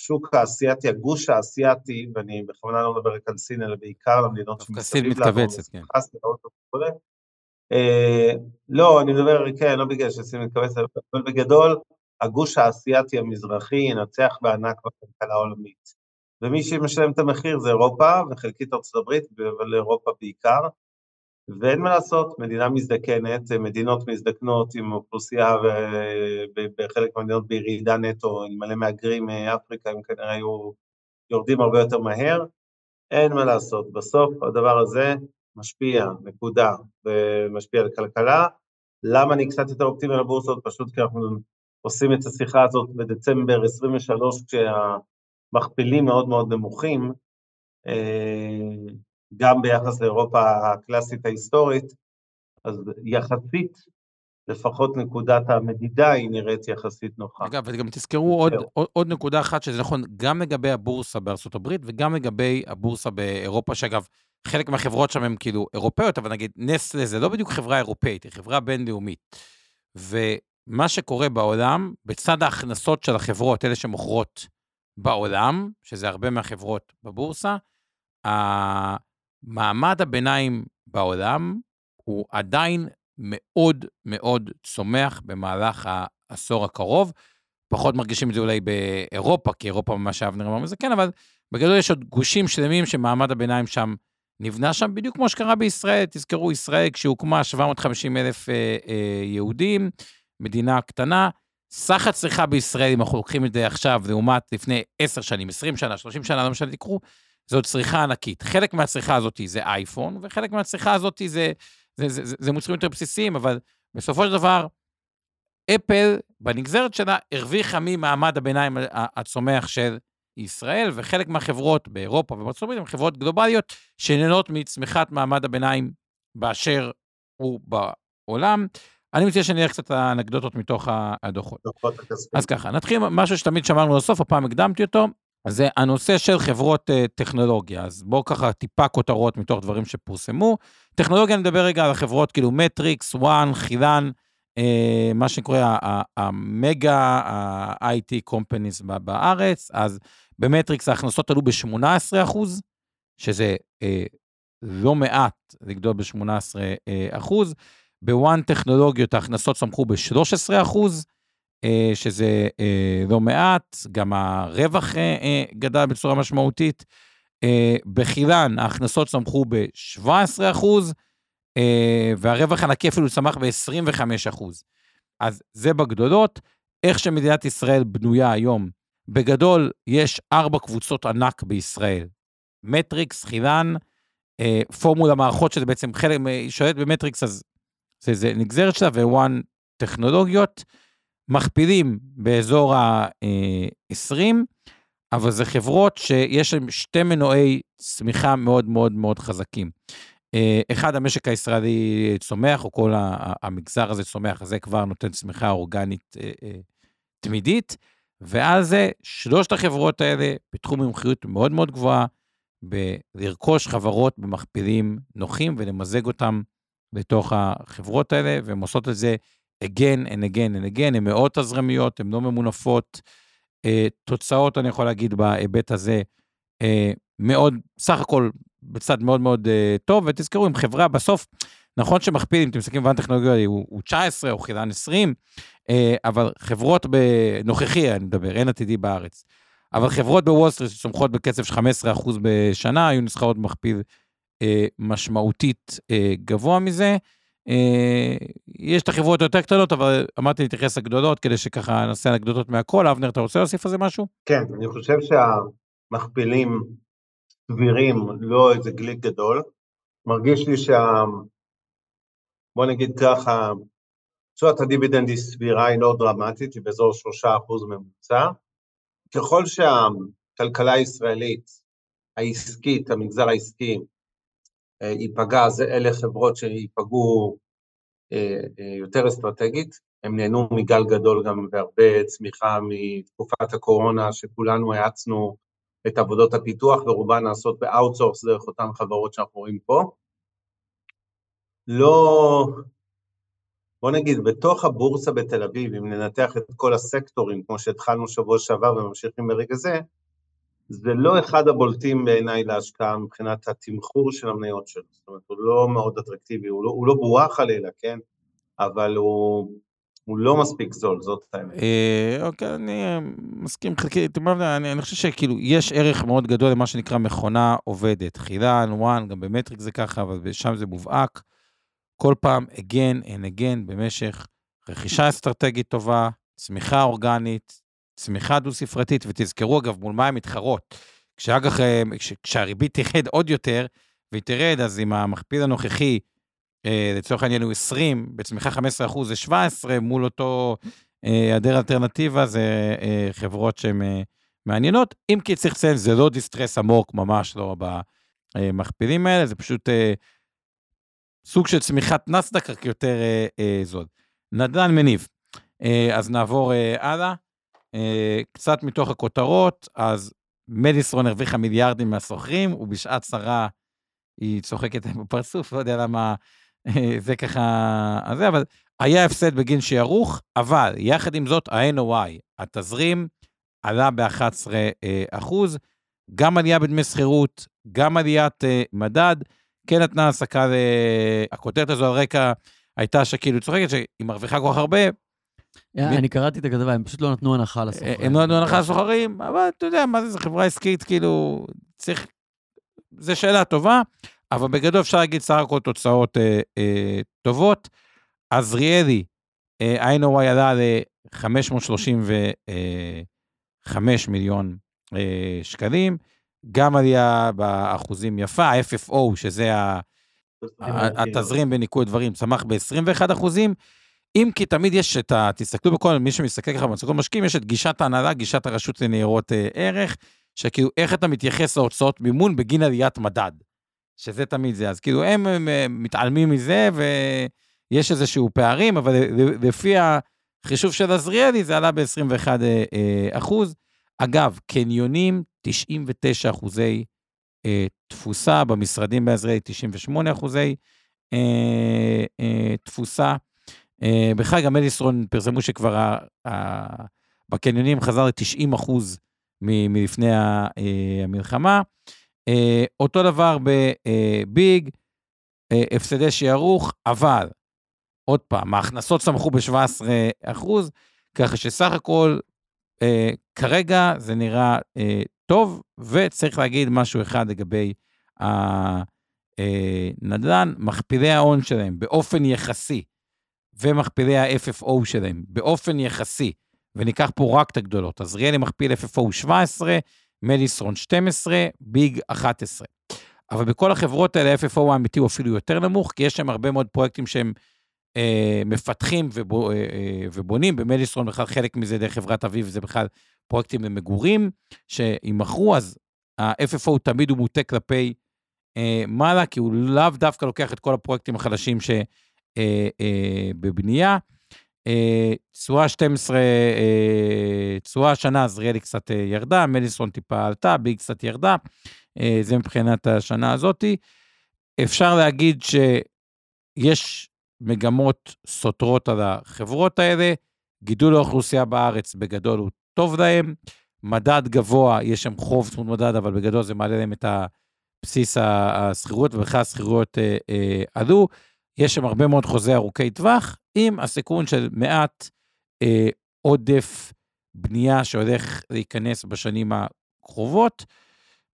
השוק האסייתי, הגוש האסייתי, ואני בכוונה לא מדבר רק על סין, אלא בעיקר למדינות שמסביב לה. דווקא סין מתכווצת, כן. אה, לא, אני מדבר, כן, לא בגלל שסין מתכווצת, אבל בגדול, הגוש האסייתי המזרחי ינצח בענק בכלכלה העולמית. ומי שמשלם את המחיר זה אירופה, וחלקית ארצות הברית, אבל אירופה בעיקר. ואין מה לעשות, מדינה מזדקנת, מדינות מזדקנות עם אוכלוסייה ובחלק מהמדינות בירידה נטו, עם מלא מהגרים מאפריקה, הם כנראה היו יורדים הרבה יותר מהר, אין מה לעשות, בסוף הדבר הזה משפיע, נקודה, ומשפיע על כלכלה. למה אני קצת יותר אופטימי על הבורסות? פשוט כי אנחנו עושים את השיחה הזאת בדצמבר 23, כשהמכפילים מאוד מאוד נמוכים, אה, גם ביחס לאירופה הקלאסית ההיסטורית, אז יחסית, לפחות נקודת המדידה היא נראית יחסית נוחה. אגב, וגם תזכרו עוד, עוד, עוד נקודה אחת, שזה נכון גם לגבי הבורסה בארצות הברית וגם לגבי הבורסה באירופה, שאגב, חלק מהחברות שם הן כאילו אירופאיות, אבל נגיד נסלה זה לא בדיוק חברה אירופאית, היא חברה בינלאומית. ומה שקורה בעולם, בצד ההכנסות של החברות, אלה שמוכרות בעולם, שזה הרבה מהחברות בבורסה, מעמד הביניים בעולם הוא עדיין מאוד מאוד צומח במהלך העשור הקרוב. פחות מרגישים את זה אולי באירופה, כי אירופה ממש אבנר אמר מזה, כן, אבל בגדול יש עוד גושים שלמים שמעמד הביניים שם נבנה שם, בדיוק כמו שקרה בישראל. תזכרו, ישראל כשהוקמה 750 אלף אה, אה, יהודים, מדינה קטנה. סך הצריכה בישראל, אם אנחנו לוקחים את זה עכשיו, לעומת לפני 10 שנים, 20 שנה, 30 שנה, לא משנה תקחו, זאת צריכה ענקית. חלק מהצריכה הזאת זה אייפון, וחלק מהצריכה הזאת זה, זה, זה, זה, זה מוצרים יותר בסיסיים, אבל בסופו של דבר, אפל, בנגזרת שלה, הרוויחה ממעמד הביניים הצומח של ישראל, וחלק מהחברות באירופה ובארצות הברית הן חברות גלובליות שנהנות מצמיחת מעמד הביניים באשר הוא בעולם. אני מציע שנראה קצת האנקדוטות מתוך הדוחות. אז ככה, נתחיל משהו שתמיד שמרנו לסוף, הפעם הקדמתי אותו, זה הנושא של חברות אה, טכנולוגיה. אז בואו ככה טיפה כותרות מתוך דברים שפורסמו. טכנולוגיה, אני מדבר רגע על החברות כאילו מטריקס, וואן, חילן, אה, מה שקורה המגה ה-IT companies בארץ, אז במטריקס ההכנסות עלו ב-18 אחוז, שזה אה, לא מעט לגדול ב-18 אה, אחוז. בוואן טכנולוגיות ההכנסות צמחו ב-13 אחוז, אה, שזה אה, לא מעט, גם הרווח אה, אה, גדל בצורה משמעותית. אה, בחילן ההכנסות צמחו ב-17 אחוז, אה, והרווח הנקי אפילו צמח ב-25 אחוז. אז זה בגדולות. איך שמדינת ישראל בנויה היום בגדול, יש ארבע קבוצות ענק בישראל. מטריקס, חילן, אה, פורמולה מערכות, שזה בעצם חלק, היא שולטת במטריקס, אז זה, זה נגזרת שלה, ווואן טכנולוגיות, מכפילים באזור ה-20, אה, אבל זה חברות שיש להן שתי מנועי צמיחה מאוד מאוד מאוד חזקים. אה, אחד, המשק הישראלי צומח, או כל המגזר הזה צומח, זה כבר נותן צמיחה אורגנית תמידית. ועל זה, שלושת החברות האלה פיתחו מומחיות מאוד מאוד גבוהה בלרכוש חברות במכפילים נוחים ולמזג אותם לתוך החברות האלה, והן עושות את זה again and again and again, הן מאוד תזרמיות, הן לא ממונפות. Uh, תוצאות, אני יכול להגיד, בהיבט הזה, uh, מאוד, סך הכל בצד מאוד מאוד uh, טוב, ותזכרו, אם חברה בסוף, נכון שמכפיל, אם אתם מסתכלים במובן טכנולוגיה, הוא, הוא 19 או חילן 20, אה, אבל חברות בנוכחי, אני מדבר, אין עתידי בארץ, אבל חברות בוול סטריט שצומחות בקצב של 15% בשנה, היו נסחרות במכפיל אה, משמעותית אה, גבוה מזה. יש את החברות היותר קטנות, אבל אמרתי להתייחס לגדולות, כדי שככה נעשה אנקדוטות מהכל. אבנר, אתה רוצה להוסיף על זה משהו? כן, אני חושב שהמכפילים סבירים, לא איזה גליק גדול. מרגיש לי שה... בוא נגיד ככה, תשואת הדיבידנד היא סבירה, היא לא דרמטית, היא באזור 3% ממוצע. ככל שהכלכלה הישראלית, העסקית, המגזר העסקי, אה, ייפגע, אז אלה חברות שייפגעו אה, אה, יותר אסטרטגית, הם נהנו מגל גדול גם והרבה צמיחה מתקופת הקורונה, שכולנו האצנו את עבודות הפיתוח, ורובן נעשות ב outsource דרך אותן חברות שאנחנו רואים פה. לא, בוא נגיד, בתוך הבורסה בתל אביב, אם ננתח את כל הסקטורים, כמו שהתחלנו שבוע שעבר וממשיכים ברגע זה, זה לא אחד הבולטים בעיניי להשקעה מבחינת התמחור של המניות שלו. זאת אומרת, הוא לא מאוד אטרקטיבי, הוא לא, הוא לא בועה חלילה, כן? אבל הוא, הוא לא מספיק זול, זאת האמת. אה, אוקיי, אני אה, מסכים חלקית, אני חושב שכאילו, יש ערך מאוד גדול למה שנקרא מכונה עובדת. חילן, וואן, גם במטריק זה ככה, אבל שם זה מובהק. כל פעם again and again במשך רכישה אסטרטגית טובה, צמיחה אורגנית, צמיחה דו-ספרתית, ותזכרו אגב, מול מה הן מתחרות. כשאגח, אה, כשהריבית תרד עוד יותר, והיא תרד, אז עם המכפיל הנוכחי, אה, לצורך העניין הוא 20, בצמיחה 15% זה 17, מול אותו היעדר אלטרנטיבה, זה חברות שהן מעניינות. אם כי צריך לציין, זה לא דיסטרס עמוק, ממש לא במכפילים האלה, זה פשוט סוג של צמיחת נסדק, רק יותר אה, אה, זול. נדל"ן מניב. אה, אז נעבור אה, הלאה. אה, קצת מתוך הכותרות, אז מדיסרון הרוויחה מיליארדים מהסוחרים, ובשעת צרה היא צוחקת בפרצוף, לא יודע למה אה, זה ככה, זה, אבל היה הפסד בגין שערוך, אבל יחד עם זאת, ה-NOI, התזרים, עלה ב-11 אה, אחוז, גם עלייה בדמי שכירות, גם עליית מדד, כן נתנה העסקה, הכותרת הזו על רקע הייתה שכאילו צוחקת שהיא מרוויחה כל כך הרבה. אני קראתי את הכתבה, הם פשוט לא נתנו הנחה לסוחרים. הם לא נתנו הנחה לסוחרים, אבל אתה יודע, מה זה, זו חברה עסקית, כאילו, צריך... זו שאלה טובה, אבל בגדול אפשר להגיד סך הכל תוצאות אה, אה, טובות. עזריאלי ה-NOI עלה ל-535 מיליון אה, שקלים, גם עלייה באחוזים יפה, ה-FFO, שזה ה... התזרים בניקוי דברים, צמח ב-21 אחוזים, אם כי תמיד יש את ה... תסתכלו בכל, מי שמסתכל ככה במצגות משקיעים, יש את גישת ההנהלה, גישת הרשות לניירות אה, ערך, שכאילו, איך אתה מתייחס להוצאות מימון בגין עליית מדד, שזה תמיד זה. אז כאילו, הם, הם, הם מתעלמים מזה, ויש איזשהו פערים, אבל לפי החישוב של עזריאלי, זה עלה ב-21 אה, אה, אחוז. אגב, קניונים, 99 אחוזי אה, תפוסה, במשרדים בעזריאלי 98 אחוזי אה, אה, תפוסה. אה, בכלל, גם פרסמו שכבר ה, ה, בקניונים חזר ל-90 אחוז מלפני ה, אה, המלחמה. אה, אותו דבר בביג, הפסדי שערוך, אבל, עוד פעם, ההכנסות צמחו ב-17 אחוז, ככה שסך הכל אה, כרגע זה נראה אה, טוב, וצריך להגיד משהו אחד לגבי הנדל"ן, מכפילי ההון שלהם באופן יחסי, ומכפילי ה-FFO שלהם באופן יחסי, וניקח פה רק את הגדולות, אז ריאלי מכפיל FFO 17, מדיסרון 12, ביג 11. אבל בכל החברות האלה, FFO האמיתי הוא אפילו יותר נמוך, כי יש שם הרבה מאוד פרויקטים שהם אה, מפתחים ובו, אה, אה, ובונים, במדיסון בכלל חלק מזה דרך חברת אביב, זה בכלל פרויקטים למגורים, שימכרו, אז ה-FFO תמיד הוא מוטה כלפי אה, מעלה, כי הוא לאו דווקא לוקח את כל הפרויקטים החדשים שבבנייה. אה, תשואה אה, 12, תשואה אה, השנה, עזריאלי קצת אה, ירדה, מדיסון טיפה עלתה, ביג קצת ירדה, אה, זה מבחינת השנה הזאתי. אפשר להגיד שיש מגמות סותרות על החברות האלה. גידול האוכלוסייה בארץ בגדול הוא טוב להם. מדד גבוה, יש שם חוב צמוד מדד, אבל בגדול זה מעלה להם את בסיס השכירות, ובכלל השכירויות אה, אה, עלו. יש שם הרבה מאוד חוזי ארוכי טווח, עם הסיכון של מעט אה, עודף בנייה שהולך להיכנס בשנים הקרובות.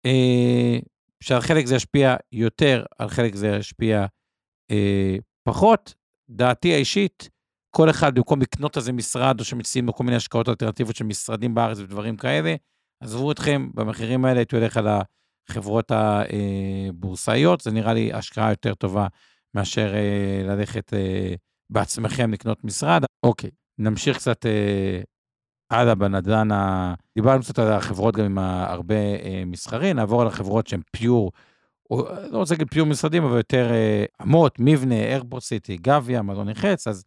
אה, שעל חלק זה ישפיע יותר, על חלק זה ישפיע אה, פחות, דעתי האישית, כל אחד במקום לקנות איזה משרד, או שמציעים לו כל מיני השקעות אלטרנטיביות של משרדים בארץ ודברים כאלה, עזבו אתכם, במחירים האלה הייתי הולך על החברות הבורסאיות, זה נראה לי השקעה יותר טובה מאשר אה, ללכת אה, בעצמכם לקנות משרד. אוקיי, נמשיך קצת אה, הלאה בנדל"ן. דיברנו קצת על החברות גם עם הרבה מסחרי, נעבור על החברות שהן פיור. או לא רוצה להגיד פיור משרדים, אבל יותר אה, אמות, מבנה, איירפורט סיטי, גב ים, מלון נחץ, אז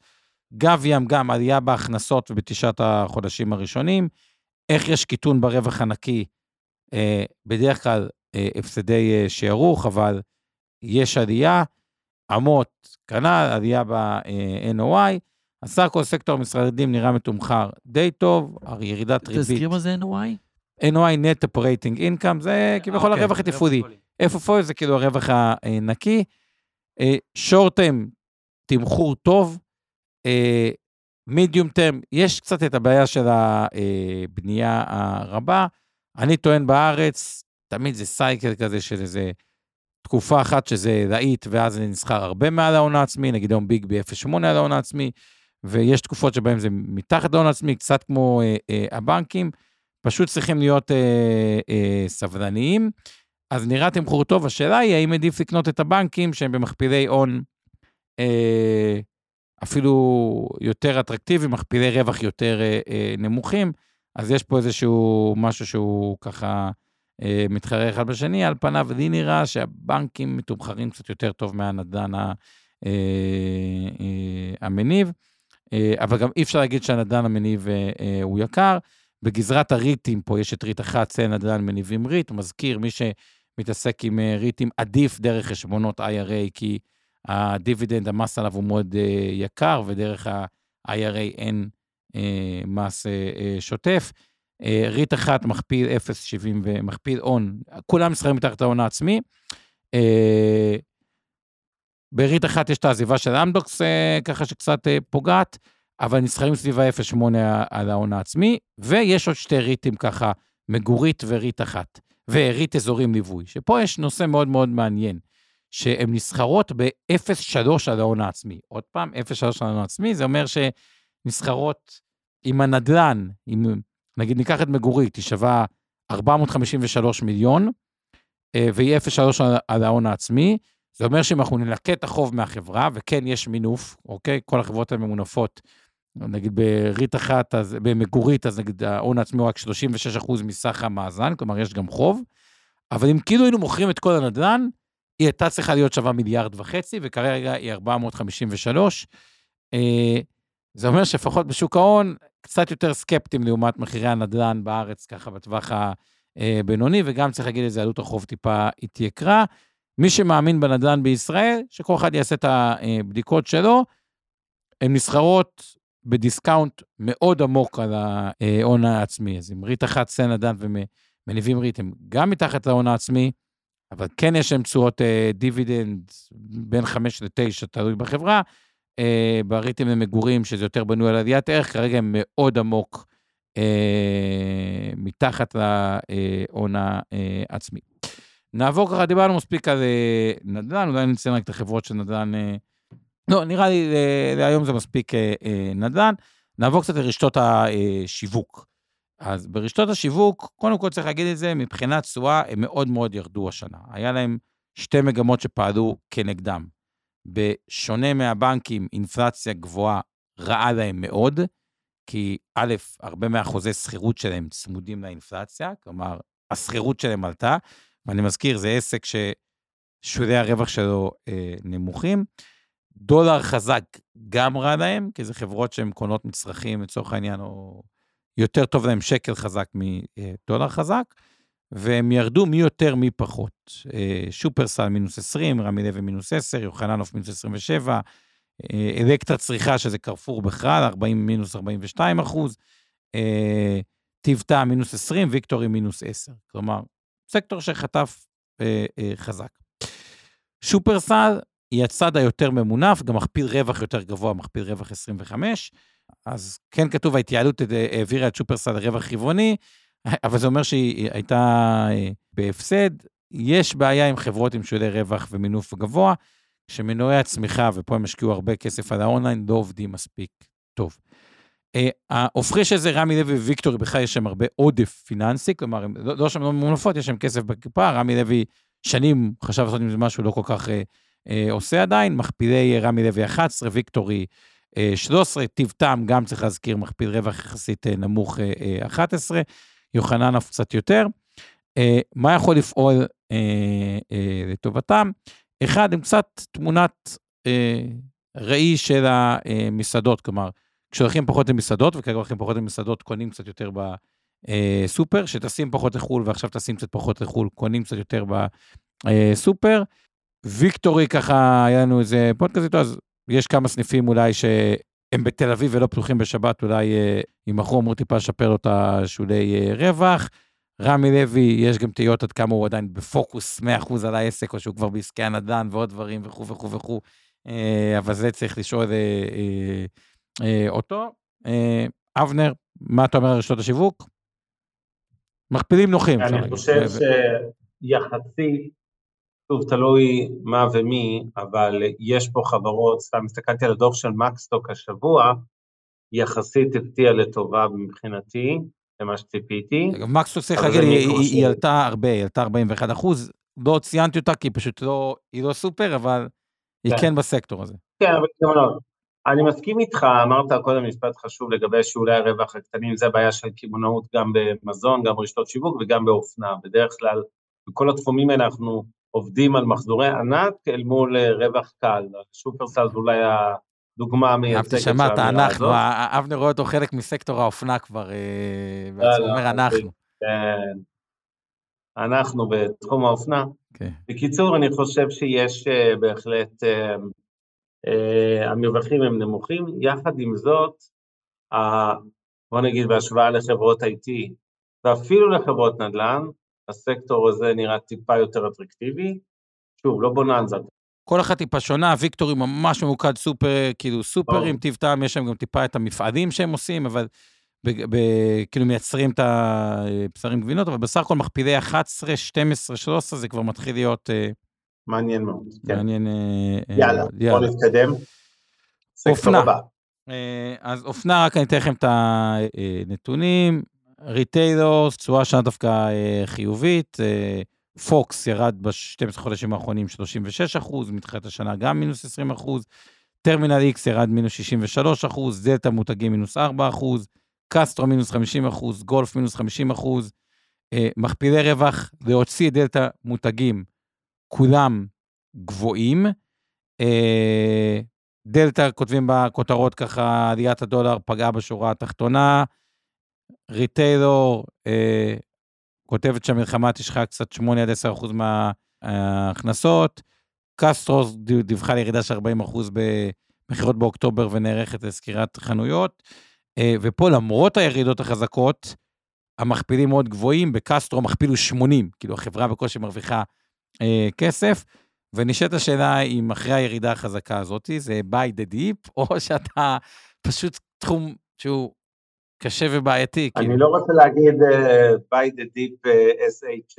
גב ים גם עלייה בהכנסות ובתשעת החודשים הראשונים. איך יש קיטון ברווח הנקי? אה, בדרך כלל אה, הפסדי אה, שערוך, אבל יש עלייה. אמות, כנ"ל, עלייה ב-NOI. הסך הכל סקטור המשרדים נראה מתומחר די טוב, ירידת ריבית. תזכיר מה זה NOI? NOI, Net Operating Income, זה כביכול אוקיי, הרווח התפעולי. FFO זה כאילו הרווח הנקי. שורט אה, תמחור טוב. מידיום אה, טרם, יש קצת את הבעיה של הבנייה הרבה. אני טוען בארץ, תמיד זה סייקל כזה של איזה תקופה אחת שזה להיט, ואז זה נסחר הרבה מעל ההון העצמי, נגיד היום ביג ב-0.8 על ההון העצמי, ויש תקופות שבהן זה מתחת להון העצמי, קצת כמו אה, אה, הבנקים. פשוט צריכים להיות אה, אה, סבלניים. אז נראה תמחור טוב, השאלה היא האם עדיף לקנות את הבנקים שהם במכפילי הון אה, אפילו יותר אטרקטיביים, מכפילי רווח יותר אה, אה, נמוכים, אז יש פה איזשהו משהו שהוא ככה מתחרה אחד בשני, על פניו לי נראה שהבנקים מתומחרים קצת יותר טוב מהנדל"ן אה, אה, המניב, אה, אבל גם אי אפשר להגיד שהנדל"ן המניב אה, אה, הוא יקר. בגזרת הריטים פה יש את ריט אחת, סלע נדל"ן מניבים ריט, מזכיר, מי ש... מתעסק עם אה, ריטים עדיף דרך חשבונות IRA, כי הדיבידנד, המס עליו הוא מאוד יקר, ודרך ה-IRA אין מס שוטף. Uh, ריט אחת מכפיל 0.70 ומכפיל הון, כולם נסחרים מתחת ההון העצמי. Uh, בריט אחת יש את העזיבה של אמדוקס, uh, ככה שקצת פוגעת, אבל נסחרים סביב ה-0.8 על ההון העצמי, ויש עוד שתי ריטים ככה, מגורית וריט אחת. והריט אזורים ליווי, שפה יש נושא מאוד מאוד מעניין, שהן נסחרות ב-0.3 על ההון העצמי. עוד פעם, 0.3 על ההון העצמי, זה אומר נסחרות עם הנדל"ן, אם נגיד ניקח את מגורית, היא שווה 453 מיליון, אה, והיא 0.3 על ההון העצמי, זה אומר שאם אנחנו נלקט את החוב מהחברה, וכן יש מינוף, אוקיי? כל החברות האלה ממונפות, נגיד ברית אחת, אז במגורית, אז נגיד ההון העצמי הוא רק 36% מסך המאזן, כלומר יש גם חוב, אבל אם כאילו היינו מוכרים את כל הנדל"ן, היא הייתה צריכה להיות שווה מיליארד וחצי, וכרגע היא 453. זה אומר שלפחות בשוק ההון, קצת יותר סקפטיים לעומת מחירי הנדל"ן בארץ, ככה בטווח הבינוני, וגם צריך להגיד איזה עלות החוב טיפה התייקרה. מי שמאמין בנדל"ן בישראל, שכל אחד יעשה את הבדיקות שלו, הן נסחרות ב discount מאוד עמוק על ההון העצמי. אז אם ריט אחת סלע נדל"ן ומניבים ריט הם גם מתחת להון העצמי, אבל כן יש להם תשואות דיבידנד בין 5 ל-9, תלוי בחברה. אה, בריטים למגורים, שזה יותר בנוי על עליית ערך, כרגע הם מאוד עמוק אה, מתחת להון העצמי. נעבור ככה, דיברנו מספיק על אה, נדל"ן, אולי נציין רק את החברות של נדל"ן. אה, לא, נראה לי אה, להיום זה מספיק אה, אה, נדל"ן. נעבור קצת לרשתות השיווק. אז ברשתות השיווק, קודם כל צריך להגיד את זה, מבחינת תשואה, הם מאוד מאוד ירדו השנה. היה להם שתי מגמות שפעלו כנגדם. בשונה מהבנקים, אינפלציה גבוהה רעה להם מאוד, כי א', הרבה מהחוזי שכירות שלהם צמודים לאינפלציה, כלומר, השכירות שלהם עלתה, ואני מזכיר, זה עסק ששולי הרווח שלו אה, נמוכים. דולר חזק גם רע להם, כי זה חברות שהן קונות מצרכים, לצורך העניין, או יותר טוב להם שקל חזק מדולר חזק, והם ירדו מי יותר מי פחות. אה, שופרסל מינוס 20, רמי לוי מינוס 10, יוחננוף מינוס 27, אה, אלקטרה צריכה, שזה קרפור בכלל, 40 מינוס 42 אחוז, אה, טיבטה מינוס 20, ויקטורי מינוס 10. כלומר, סקטור שחטף חזק. שופרסל היא הצד היותר ממונף, גם מכפיל רווח יותר גבוה, מכפיל רווח 25, אז כן כתוב, ההתייעלות העבירה את שופרסל לרווח רבעוני, אבל זה אומר שהיא הייתה אה, בהפסד. יש בעיה עם חברות עם שולי רווח ומינוף גבוה, שמנועי הצמיחה, ופה הם השקיעו הרבה כסף על האונליין, לא עובדים מספיק טוב. אה, ההופכי של זה, רמי לוי וויקטורי, בכלל יש שם הרבה עודף פיננסי, כלומר, לא, לא שם לא מונפות, יש שם כסף בקופה, רמי לוי שנים חשב לעשות עם זה משהו לא כל כך אה, אה, עושה עדיין, מכפילי אה, רמי לוי 11, ויקטורי אה, 13, טיב טעם גם צריך להזכיר, מכפיל רווח יחסית אה, נמוך אה, אה, 11. יוחנן אף קצת יותר. אה, מה יכול לפעול אה, אה, לטובתם? אחד, עם קצת תמונת אה, ראי של המסעדות, כלומר, כשהולכים פחות למסעדות, וכרגע הולכים פחות למסעדות, קונים קצת יותר בסופר, אה, שטסים פחות לחו"ל ועכשיו טסים קצת פחות לחו"ל, קונים קצת יותר בסופר. אה, ויקטורי ככה, היה לנו איזה פודקאסט איתו, אז יש כמה סניפים אולי ש... שהם בתל אביב ולא פתוחים בשבת, אולי יימכרו, אה, אמרו טיפה לשפר לו את השולי אה, רווח. רמי לוי, יש גם תהיות עד כמה הוא עדיין בפוקוס 100% על העסק, או שהוא כבר בעסקי הנדל"ן ועוד דברים וכו' וכו' וכו', אה, אבל זה צריך לשאול אותו. אבנר, מה אתה אומר על רשתות השיווק? מכפילים נוחים. אני חושב שיחסית שוב, תלוי מה ומי, אבל יש פה חברות, סתם הסתכלתי על הדוח של מקסטוק השבוע, יחסית הפתיעה לטובה מבחינתי, למה שציפיתי. מקסטוק צריך להגיד, היא עלתה הרבה, היא עלתה 41 אחוז, לא ציינתי אותה כי פשוט לא, היא לא סופר, אבל היא כן, כן בסקטור הזה. כן, אבל גם לא. אני מסכים איתך, אמרת קודם משפט חשוב לגבי שולי הרווח הקטנים, זה הבעיה של קמעונאות גם במזון, גם ברשתות שיווק וגם באופנה. בדרך כלל, בכל התחומים האלה אנחנו עובדים על מחזורי ענק אל מול אה, רווח קל. שופרסל זה אולי הדוגמה המייצגת של המילה הזאת. שמעת, אנחנו, אבנר רואה אותו חלק מסקטור האופנה כבר, אה, הוא אומר אנחנו. כן, אנחנו בתחום האופנה. כן. בקיצור, אני חושב שיש אה, בהחלט, המרווחים הם נמוכים, יחד עם זאת, בוא נגיד בהשוואה לחברות IT, ואפילו לחברות נדל"ן, הסקטור הזה נראה טיפה יותר אטרקטיבי. שוב, לא בוננזה. כל אחת טיפה שונה, ויקטורי ממש ממוקד סופר, כאילו סופרים, טיב טעם, יש שם גם טיפה את המפעלים שהם עושים, אבל ב, ב, כאילו מייצרים את הבשרים גבינות, אבל בסך הכל מכפילי 11, 12, 13, זה כבר מתחיל להיות... אה, מעניין מאוד. כן. מעניין... כן. יאללה, בוא נתקדם. אופנה. אז אופנה, רק אני אתן לכם את הנתונים. ריטיילורס, תשואה שנה דווקא חיובית. פוקס ירד ב-12 חודשים האחרונים 36 אחוז, מתחילת השנה גם מינוס 20 אחוז. טרמינל איקס ירד מינוס 63 אחוז, דלתא מותגים מינוס 4 אחוז, קסטרו מינוס 50 אחוז, גולף מינוס 50 אחוז. אה, מכפילי רווח להוציא דלתא מותגים, כולם גבוהים. אה, דלתא כותבים בכותרות ככה, עליית הדולר פגעה בשורה התחתונה. ריטיילור, אה, כותבת שהמלחמה תשחק קצת 8 עד 10 אחוז מההכנסות. קסטרוס דיווחה על ירידה של 40 אחוז במכירות באוקטובר ונערכת לסקירת חנויות. אה, ופה, למרות הירידות החזקות, המכפילים מאוד גבוהים, בקסטרו מכפיל הוא 80, כאילו החברה בקושי מרוויחה אה, כסף. ונשאלת השאלה אם אחרי הירידה החזקה הזאת, זה by the deep, או שאתה פשוט תחום שהוא קשה ובעייתי. אני כאילו. לא רוצה להגיד uh, by the deep uh, sh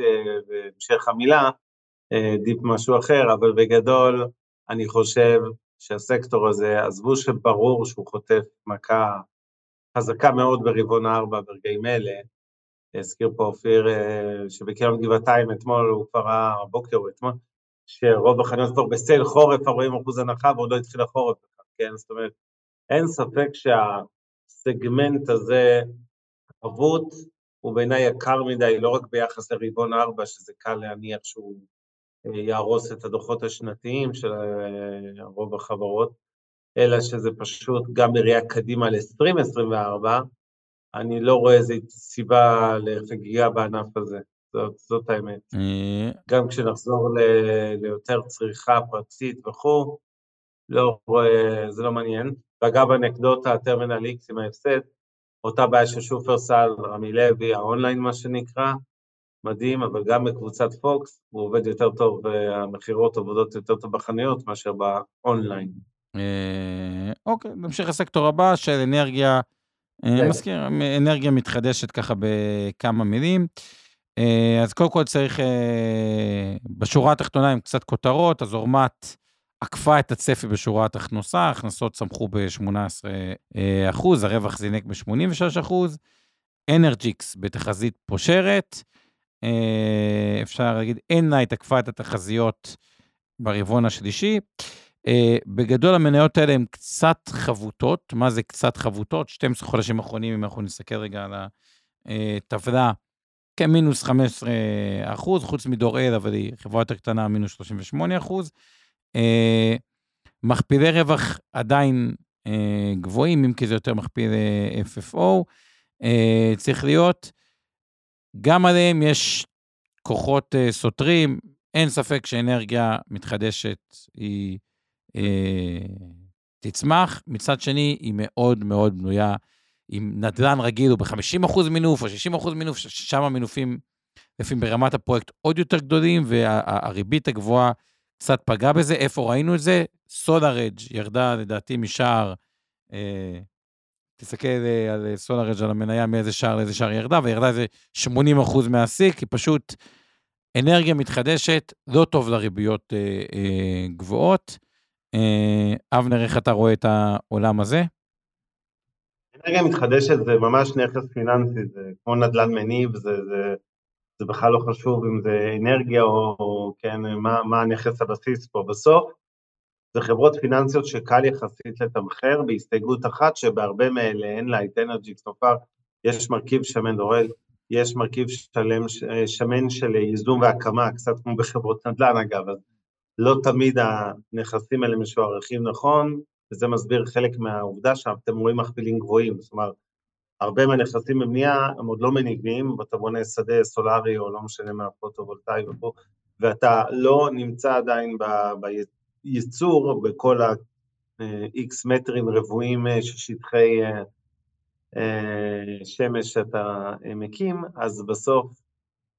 בהמשך uh, המילה, uh, deep משהו אחר, אבל בגדול אני חושב שהסקטור הזה, עזבו שברור שהוא חוטף מכה חזקה מאוד ברבעון הארבע ברגעים אלה, הזכיר פה אופיר uh, שבקרן גבעתיים אתמול, הוא כבר ראה, הבוקר או אתמול, שרוב החנויות כבר בסייל חורף, 40 אחוז הנחה ועוד לא התחיל החורף, כן? זאת אומרת, אין ספק שה... הסגמנט הזה חבוט הוא בעיניי יקר מדי, לא רק ביחס לרבעון ארבע, שזה קל להניח שהוא אה, יהרוס את הדוחות השנתיים של אה, רוב החברות, אלא שזה פשוט גם בראייה קדימה ל-2024, אני לא רואה איזו סיבה לחגיגה בענף הזה, זאת, זאת האמת. אה. גם כשנחזור ל- ליותר צריכה פרטית וכו', לא רואה, זה לא מעניין. ואגב, אנקדוטה, הטרמינל X עם ההפסד, אותה בעיה של שופרסל, רמי לוי, האונליין מה שנקרא, מדהים, אבל גם בקבוצת פוקס הוא עובד יותר טוב, והמכירות עובדות יותר טוב בחנויות מאשר באונליין. אה, אוקיי, נמשיך לסקטור הבא של אנרגיה, אה, מזכיר, אנרגיה מתחדשת ככה בכמה מילים. אה, אז קודם כל צריך, בשורה התחתונה עם קצת כותרות, אז אורמת עקפה את הצפי בשורת הכנסה, ההכנסות צמחו ב-18 אה, אחוז, הרווח זינק ב-86 אחוז, אנרג'יקס בתחזית פושרת, אה, אפשר להגיד, אננייט עקפה את התחזיות ברבעון השלישי. Uh, בגדול המניות האלה הן קצת חבוטות, מה זה קצת חבוטות? 12 חודשים אחרונים, אם אנחנו נסתכל רגע על הטבלה, כמינוס 15 אחוז, חוץ מדור אל, אבל היא חברה יותר קטנה, מינוס 38 אחוז. אה, מכפילי רווח עדיין אה, גבוהים, אם כי זה יותר מכפיל אה, FFO, אה, צריך להיות. גם עליהם יש כוחות אה, סותרים, אין ספק שאנרגיה מתחדשת היא אה, תצמח, מצד שני היא מאוד מאוד בנויה. אם נדל"ן רגיל הוא ב-50% מינוף או 60% מינוף, שם המינופים לפעמים ברמת הפרויקט עוד יותר גדולים, והריבית הגבוהה קצת פגע בזה. איפה ראינו את זה? סולארג' ירדה לדעתי משער, אה, תסתכל אה, על סולארג' על המניה מאיזה שער לאיזה שער ירדה, וירדה איזה 80 אחוז מהשיא, כי פשוט אנרגיה מתחדשת, לא טוב לריביות אה, אה, גבוהות. אה, אבנר, איך אתה רואה את העולם הזה? אנרגיה מתחדשת זה ממש נכס פיננסי, זה כמו נדל"ן מניב, זה, זה זה בכלל לא חשוב אם זה אנרגיה או, או כן, מה, מה הנכס הבסיס פה. בסוף זה חברות פיננסיות שקל יחסית לתמחר, בהסתייגות אחת שבהרבה מאלה, אין לה את אנרג'י סופר, יש מרכיב שמן דורל, יש מרכיב שלם, שמן של ייזום והקמה, קצת כמו בחברות נדל"ן אגב, אז לא תמיד הנכסים האלה משוערכים נכון, וזה מסביר חלק מהעובדה שאתם רואים מכפילים גבוהים, זאת אומרת, הרבה מהנכסים בבנייה הם עוד לא מניבים, ואתה בונה שדה סולארי או לא משנה מה פוטו-וולטאי ופה, ואתה לא נמצא עדיין בייצור בכל ה-X מטרים רבועים של שטחי אה, שמש שאתה מקים, אז בסוף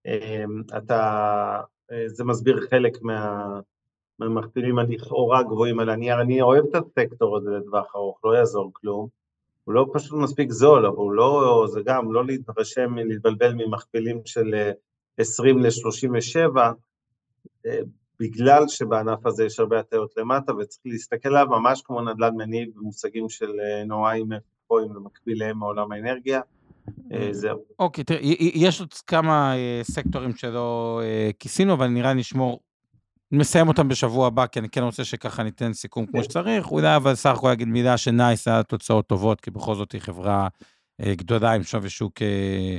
אה, אתה, אה, זה מסביר חלק מה... מהמכפילים הלכאורה גבוהים על הנייר, אני אוהב את הסקטור הזה לטווח ארוך, לא יעזור כלום, הוא לא פשוט מספיק זול, אבל הוא לא, זה גם לא להתרשם, להתבלבל ממכפילים של 20 אה, ל-37, אה, בגלל שבענף הזה יש הרבה הטיות למטה, וצריך להסתכל עליו ממש כמו נדל"ן מניב במושגים של נוראים פרוים ומקביליהם מעולם האנרגיה. זהו. אוקיי, תראה, יש עוד כמה סקטורים שלא כיסינו, אבל נראה נשמור נסיים אותם בשבוע הבא, כי אני כן רוצה שככה ניתן סיכום כמו שצריך. אולי אבל סך הכל להגיד מילה שנייס היה תוצאות טובות, כי בכל זאת היא חברה אה, גדולה עם שווי שוק אה,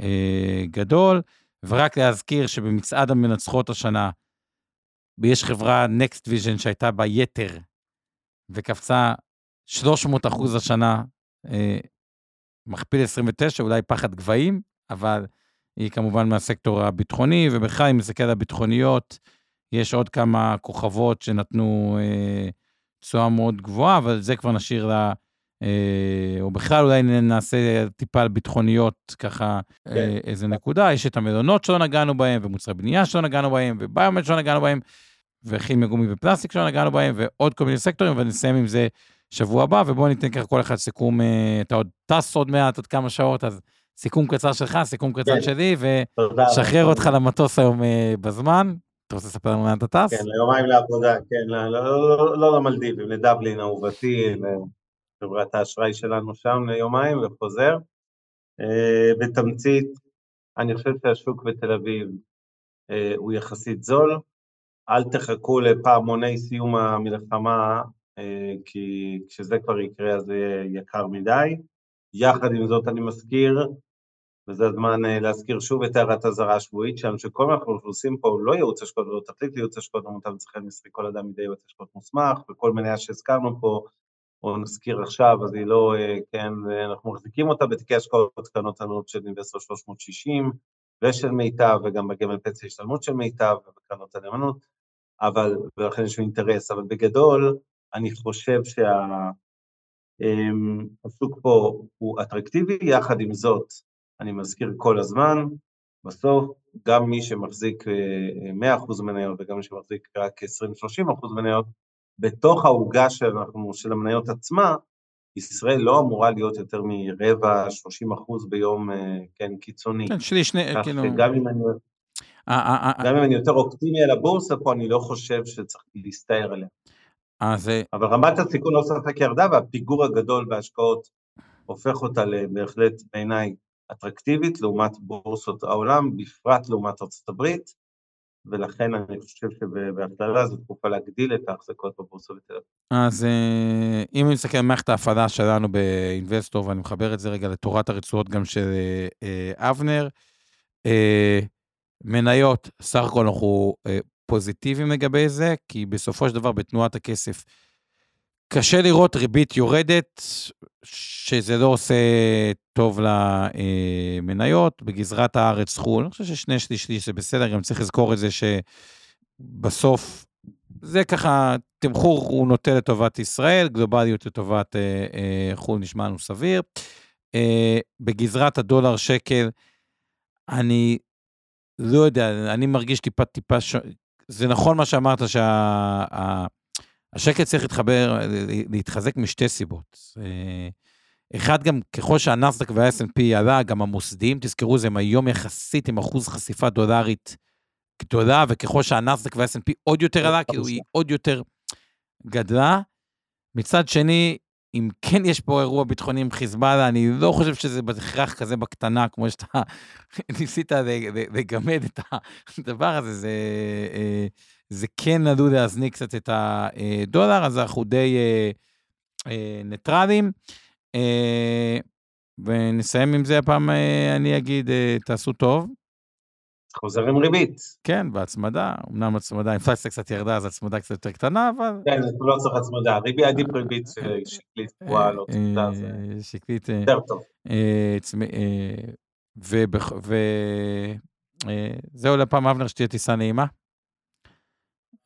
אה, גדול. ורק להזכיר שבמצעד המנצחות השנה, יש חברה Next Vision שהייתה בה יתר, וקפצה 300 אחוז השנה, מכפיל 29, אולי פחד גבהים, אבל היא כמובן מהסקטור הביטחוני, ובכלל, אם נסתכל על הביטחוניות, יש עוד כמה כוכבות שנתנו אה, תשואה אה, מאוד גבוהה, אבל זה כבר נשאיר לה, אה, או בכלל אולי נעשה טיפה על ביטחוניות, ככה כן. אה, איזה נקודה. יש את המלונות שלא נגענו בהם, ומוצרי בנייה שלא נגענו בהם, וביומט שלא נגענו בהם, וכימיה גומי ופלסטיק שלא נגענו בהם, ועוד כל מיני סקטורים, ונסיים עם זה שבוע הבא, ובואו ניתן ככה כל אחד סיכום, אה, אתה עוד טס עוד מעט, עוד כמה שעות, אז סיכום קצר שלך, סיכום קצר כן. שלי, ושחרר אותך למטוס היום אה, בזמן. אתה רוצה לספר לנו לאן אתה טס? כן, ליומיים לעבודה, כן, לא, לא, לא, לא למלדיבים, לדבלין אהובתי, לחברת האשראי שלנו שם ליומיים וחוזר. אה, בתמצית, אני חושב שהשוק בתל אביב אה, הוא יחסית זול, אל תחכו לפעמוני סיום המלחמה, אה, כי כשזה כבר יקרה אז זה יקר מדי. יחד עם זאת אני מזכיר וזה הזמן אה, להזכיר שוב את הערת הזרה השבועית שלנו, שכל מה שאנחנו עושים פה הוא לא ייעוץ השקעות ולא תחליט לייעוץ השקעות במותג לצרכי מסחרי כל אדם מדי ייעוץ השקעות מוסמך, וכל מניה שהזכרנו פה, או נזכיר עכשיו, אז היא לא, אה, כן, אנחנו מחזיקים אותה בתיקי השקעות קטנות ענות של אינבסטור 360 ושל מיטב, וגם בגמל פנסיה השתלמות של מיטב ובקרנות הנאמנות, אבל, ולכן יש לי אינטרס, אבל בגדול, אני חושב שהשוק אמ, פה הוא אטרקטיבי, יחד עם זאת, אני מזכיר כל הזמן, בסוף גם מי שמחזיק 100% אה, מניות וגם מי שמחזיק רק 20-30% מניות, בתוך העוגה שאנחנו, של המניות עצמה, ישראל לא אמורה להיות יותר מרבע, 30 אחוז ביום, אה, כן, קיצוני. כן, שלי, שני, כאילו... גם אם אני... אה, גם אם אני יותר אופטימי על הבורסה פה, אני לא חושב שצריך להסתער עליה. אבל רמת הסיכון לא ספק ירדה, והפיגור הגדול בהשקעות הופך אותה בהחלט בעיניי אטרקטיבית לעומת בורסות העולם, בפרט לעומת ארצות הברית, ולכן אני חושב שבהכללה זו תקופה להגדיל את ההחזקות בבורסה בתל אביב. אז אה, אם אני מסתכל על מערכת ההפעלה שלנו באינבסטור, ואני מחבר את זה רגע לתורת הרצועות גם של אה, אבנר, אה, מניות, סך הכל אנחנו פוזיטיביים לגבי זה, כי בסופו של דבר בתנועת הכסף קשה לראות ריבית יורדת, שזה לא עושה טוב למניות, בגזרת הארץ חו"ל. אני חושב ששני שליש שליש זה בסדר, גם צריך לזכור את זה שבסוף, זה ככה, תמחור הוא נוטה לטובת ישראל, גלובליות לטובת אה, אה, חו"ל נשמע לנו סביר. אה, בגזרת הדולר שקל, אני לא יודע, אני מרגיש טיפה טיפה, ש... זה נכון מה שאמרת, שה... השקט צריך להתחבר, להתחזק משתי סיבות. אה, אחד, גם ככל שהנסדק וה snp עלה, גם המוסדיים, תזכרו, זה הם היום יחסית עם אחוז חשיפה דולרית גדולה, וככל שהנסדק וה snp עוד יותר עלה, כאילו היא עוד יותר גדלה. מצד שני, אם כן יש פה אירוע ביטחוני עם חיזבאללה, אני לא חושב שזה בהכרח כזה בקטנה, כמו שאתה *laughs* ניסית לגמד את הדבר הזה, זה... אה, זה כן עלול להזניק קצת את הדולר, אז אנחנו די אה, אה, ניטרלים. אה, ונסיים עם זה הפעם, אה, אני אגיד, אה, תעשו טוב. חוזר עם ריבית. כן, בהצמדה, אמנם הצמדה, אינפלציה קצת ירדה, אז הצמדה קצת יותר קטנה, אבל... כן, זה לא צריך הצמדה, ריבית עדיף ריבית שקלית קבועה, לא צמודה, זה שקלית... יותר טוב. וזהו לפעם, אבנר, שתהיה טיסה נעימה.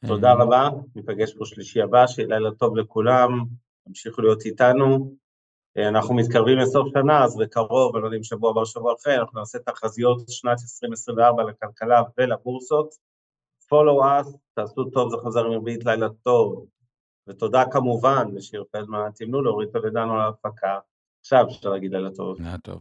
תודה אה, רבה, ניפגש פה שלישי הבא, שיהיה לילה טוב לכולם, תמשיכו להיות איתנו. אה, אנחנו מתקרבים לסוף שנה, אז בקרוב, אני לא יודע אם שבוע הבא שבוע אחרי, אנחנו נעשה תחזיות שנת 2024 לכלכלה ולבורסות. follow us, תעשו טוב, זה חוזר עם רביעית לילה טוב. ותודה כמובן לשיר פלדמן, תמנו להוריד את הוודנו על ההפקה. עכשיו אפשר להגיד לילה טוב. לילה טוב.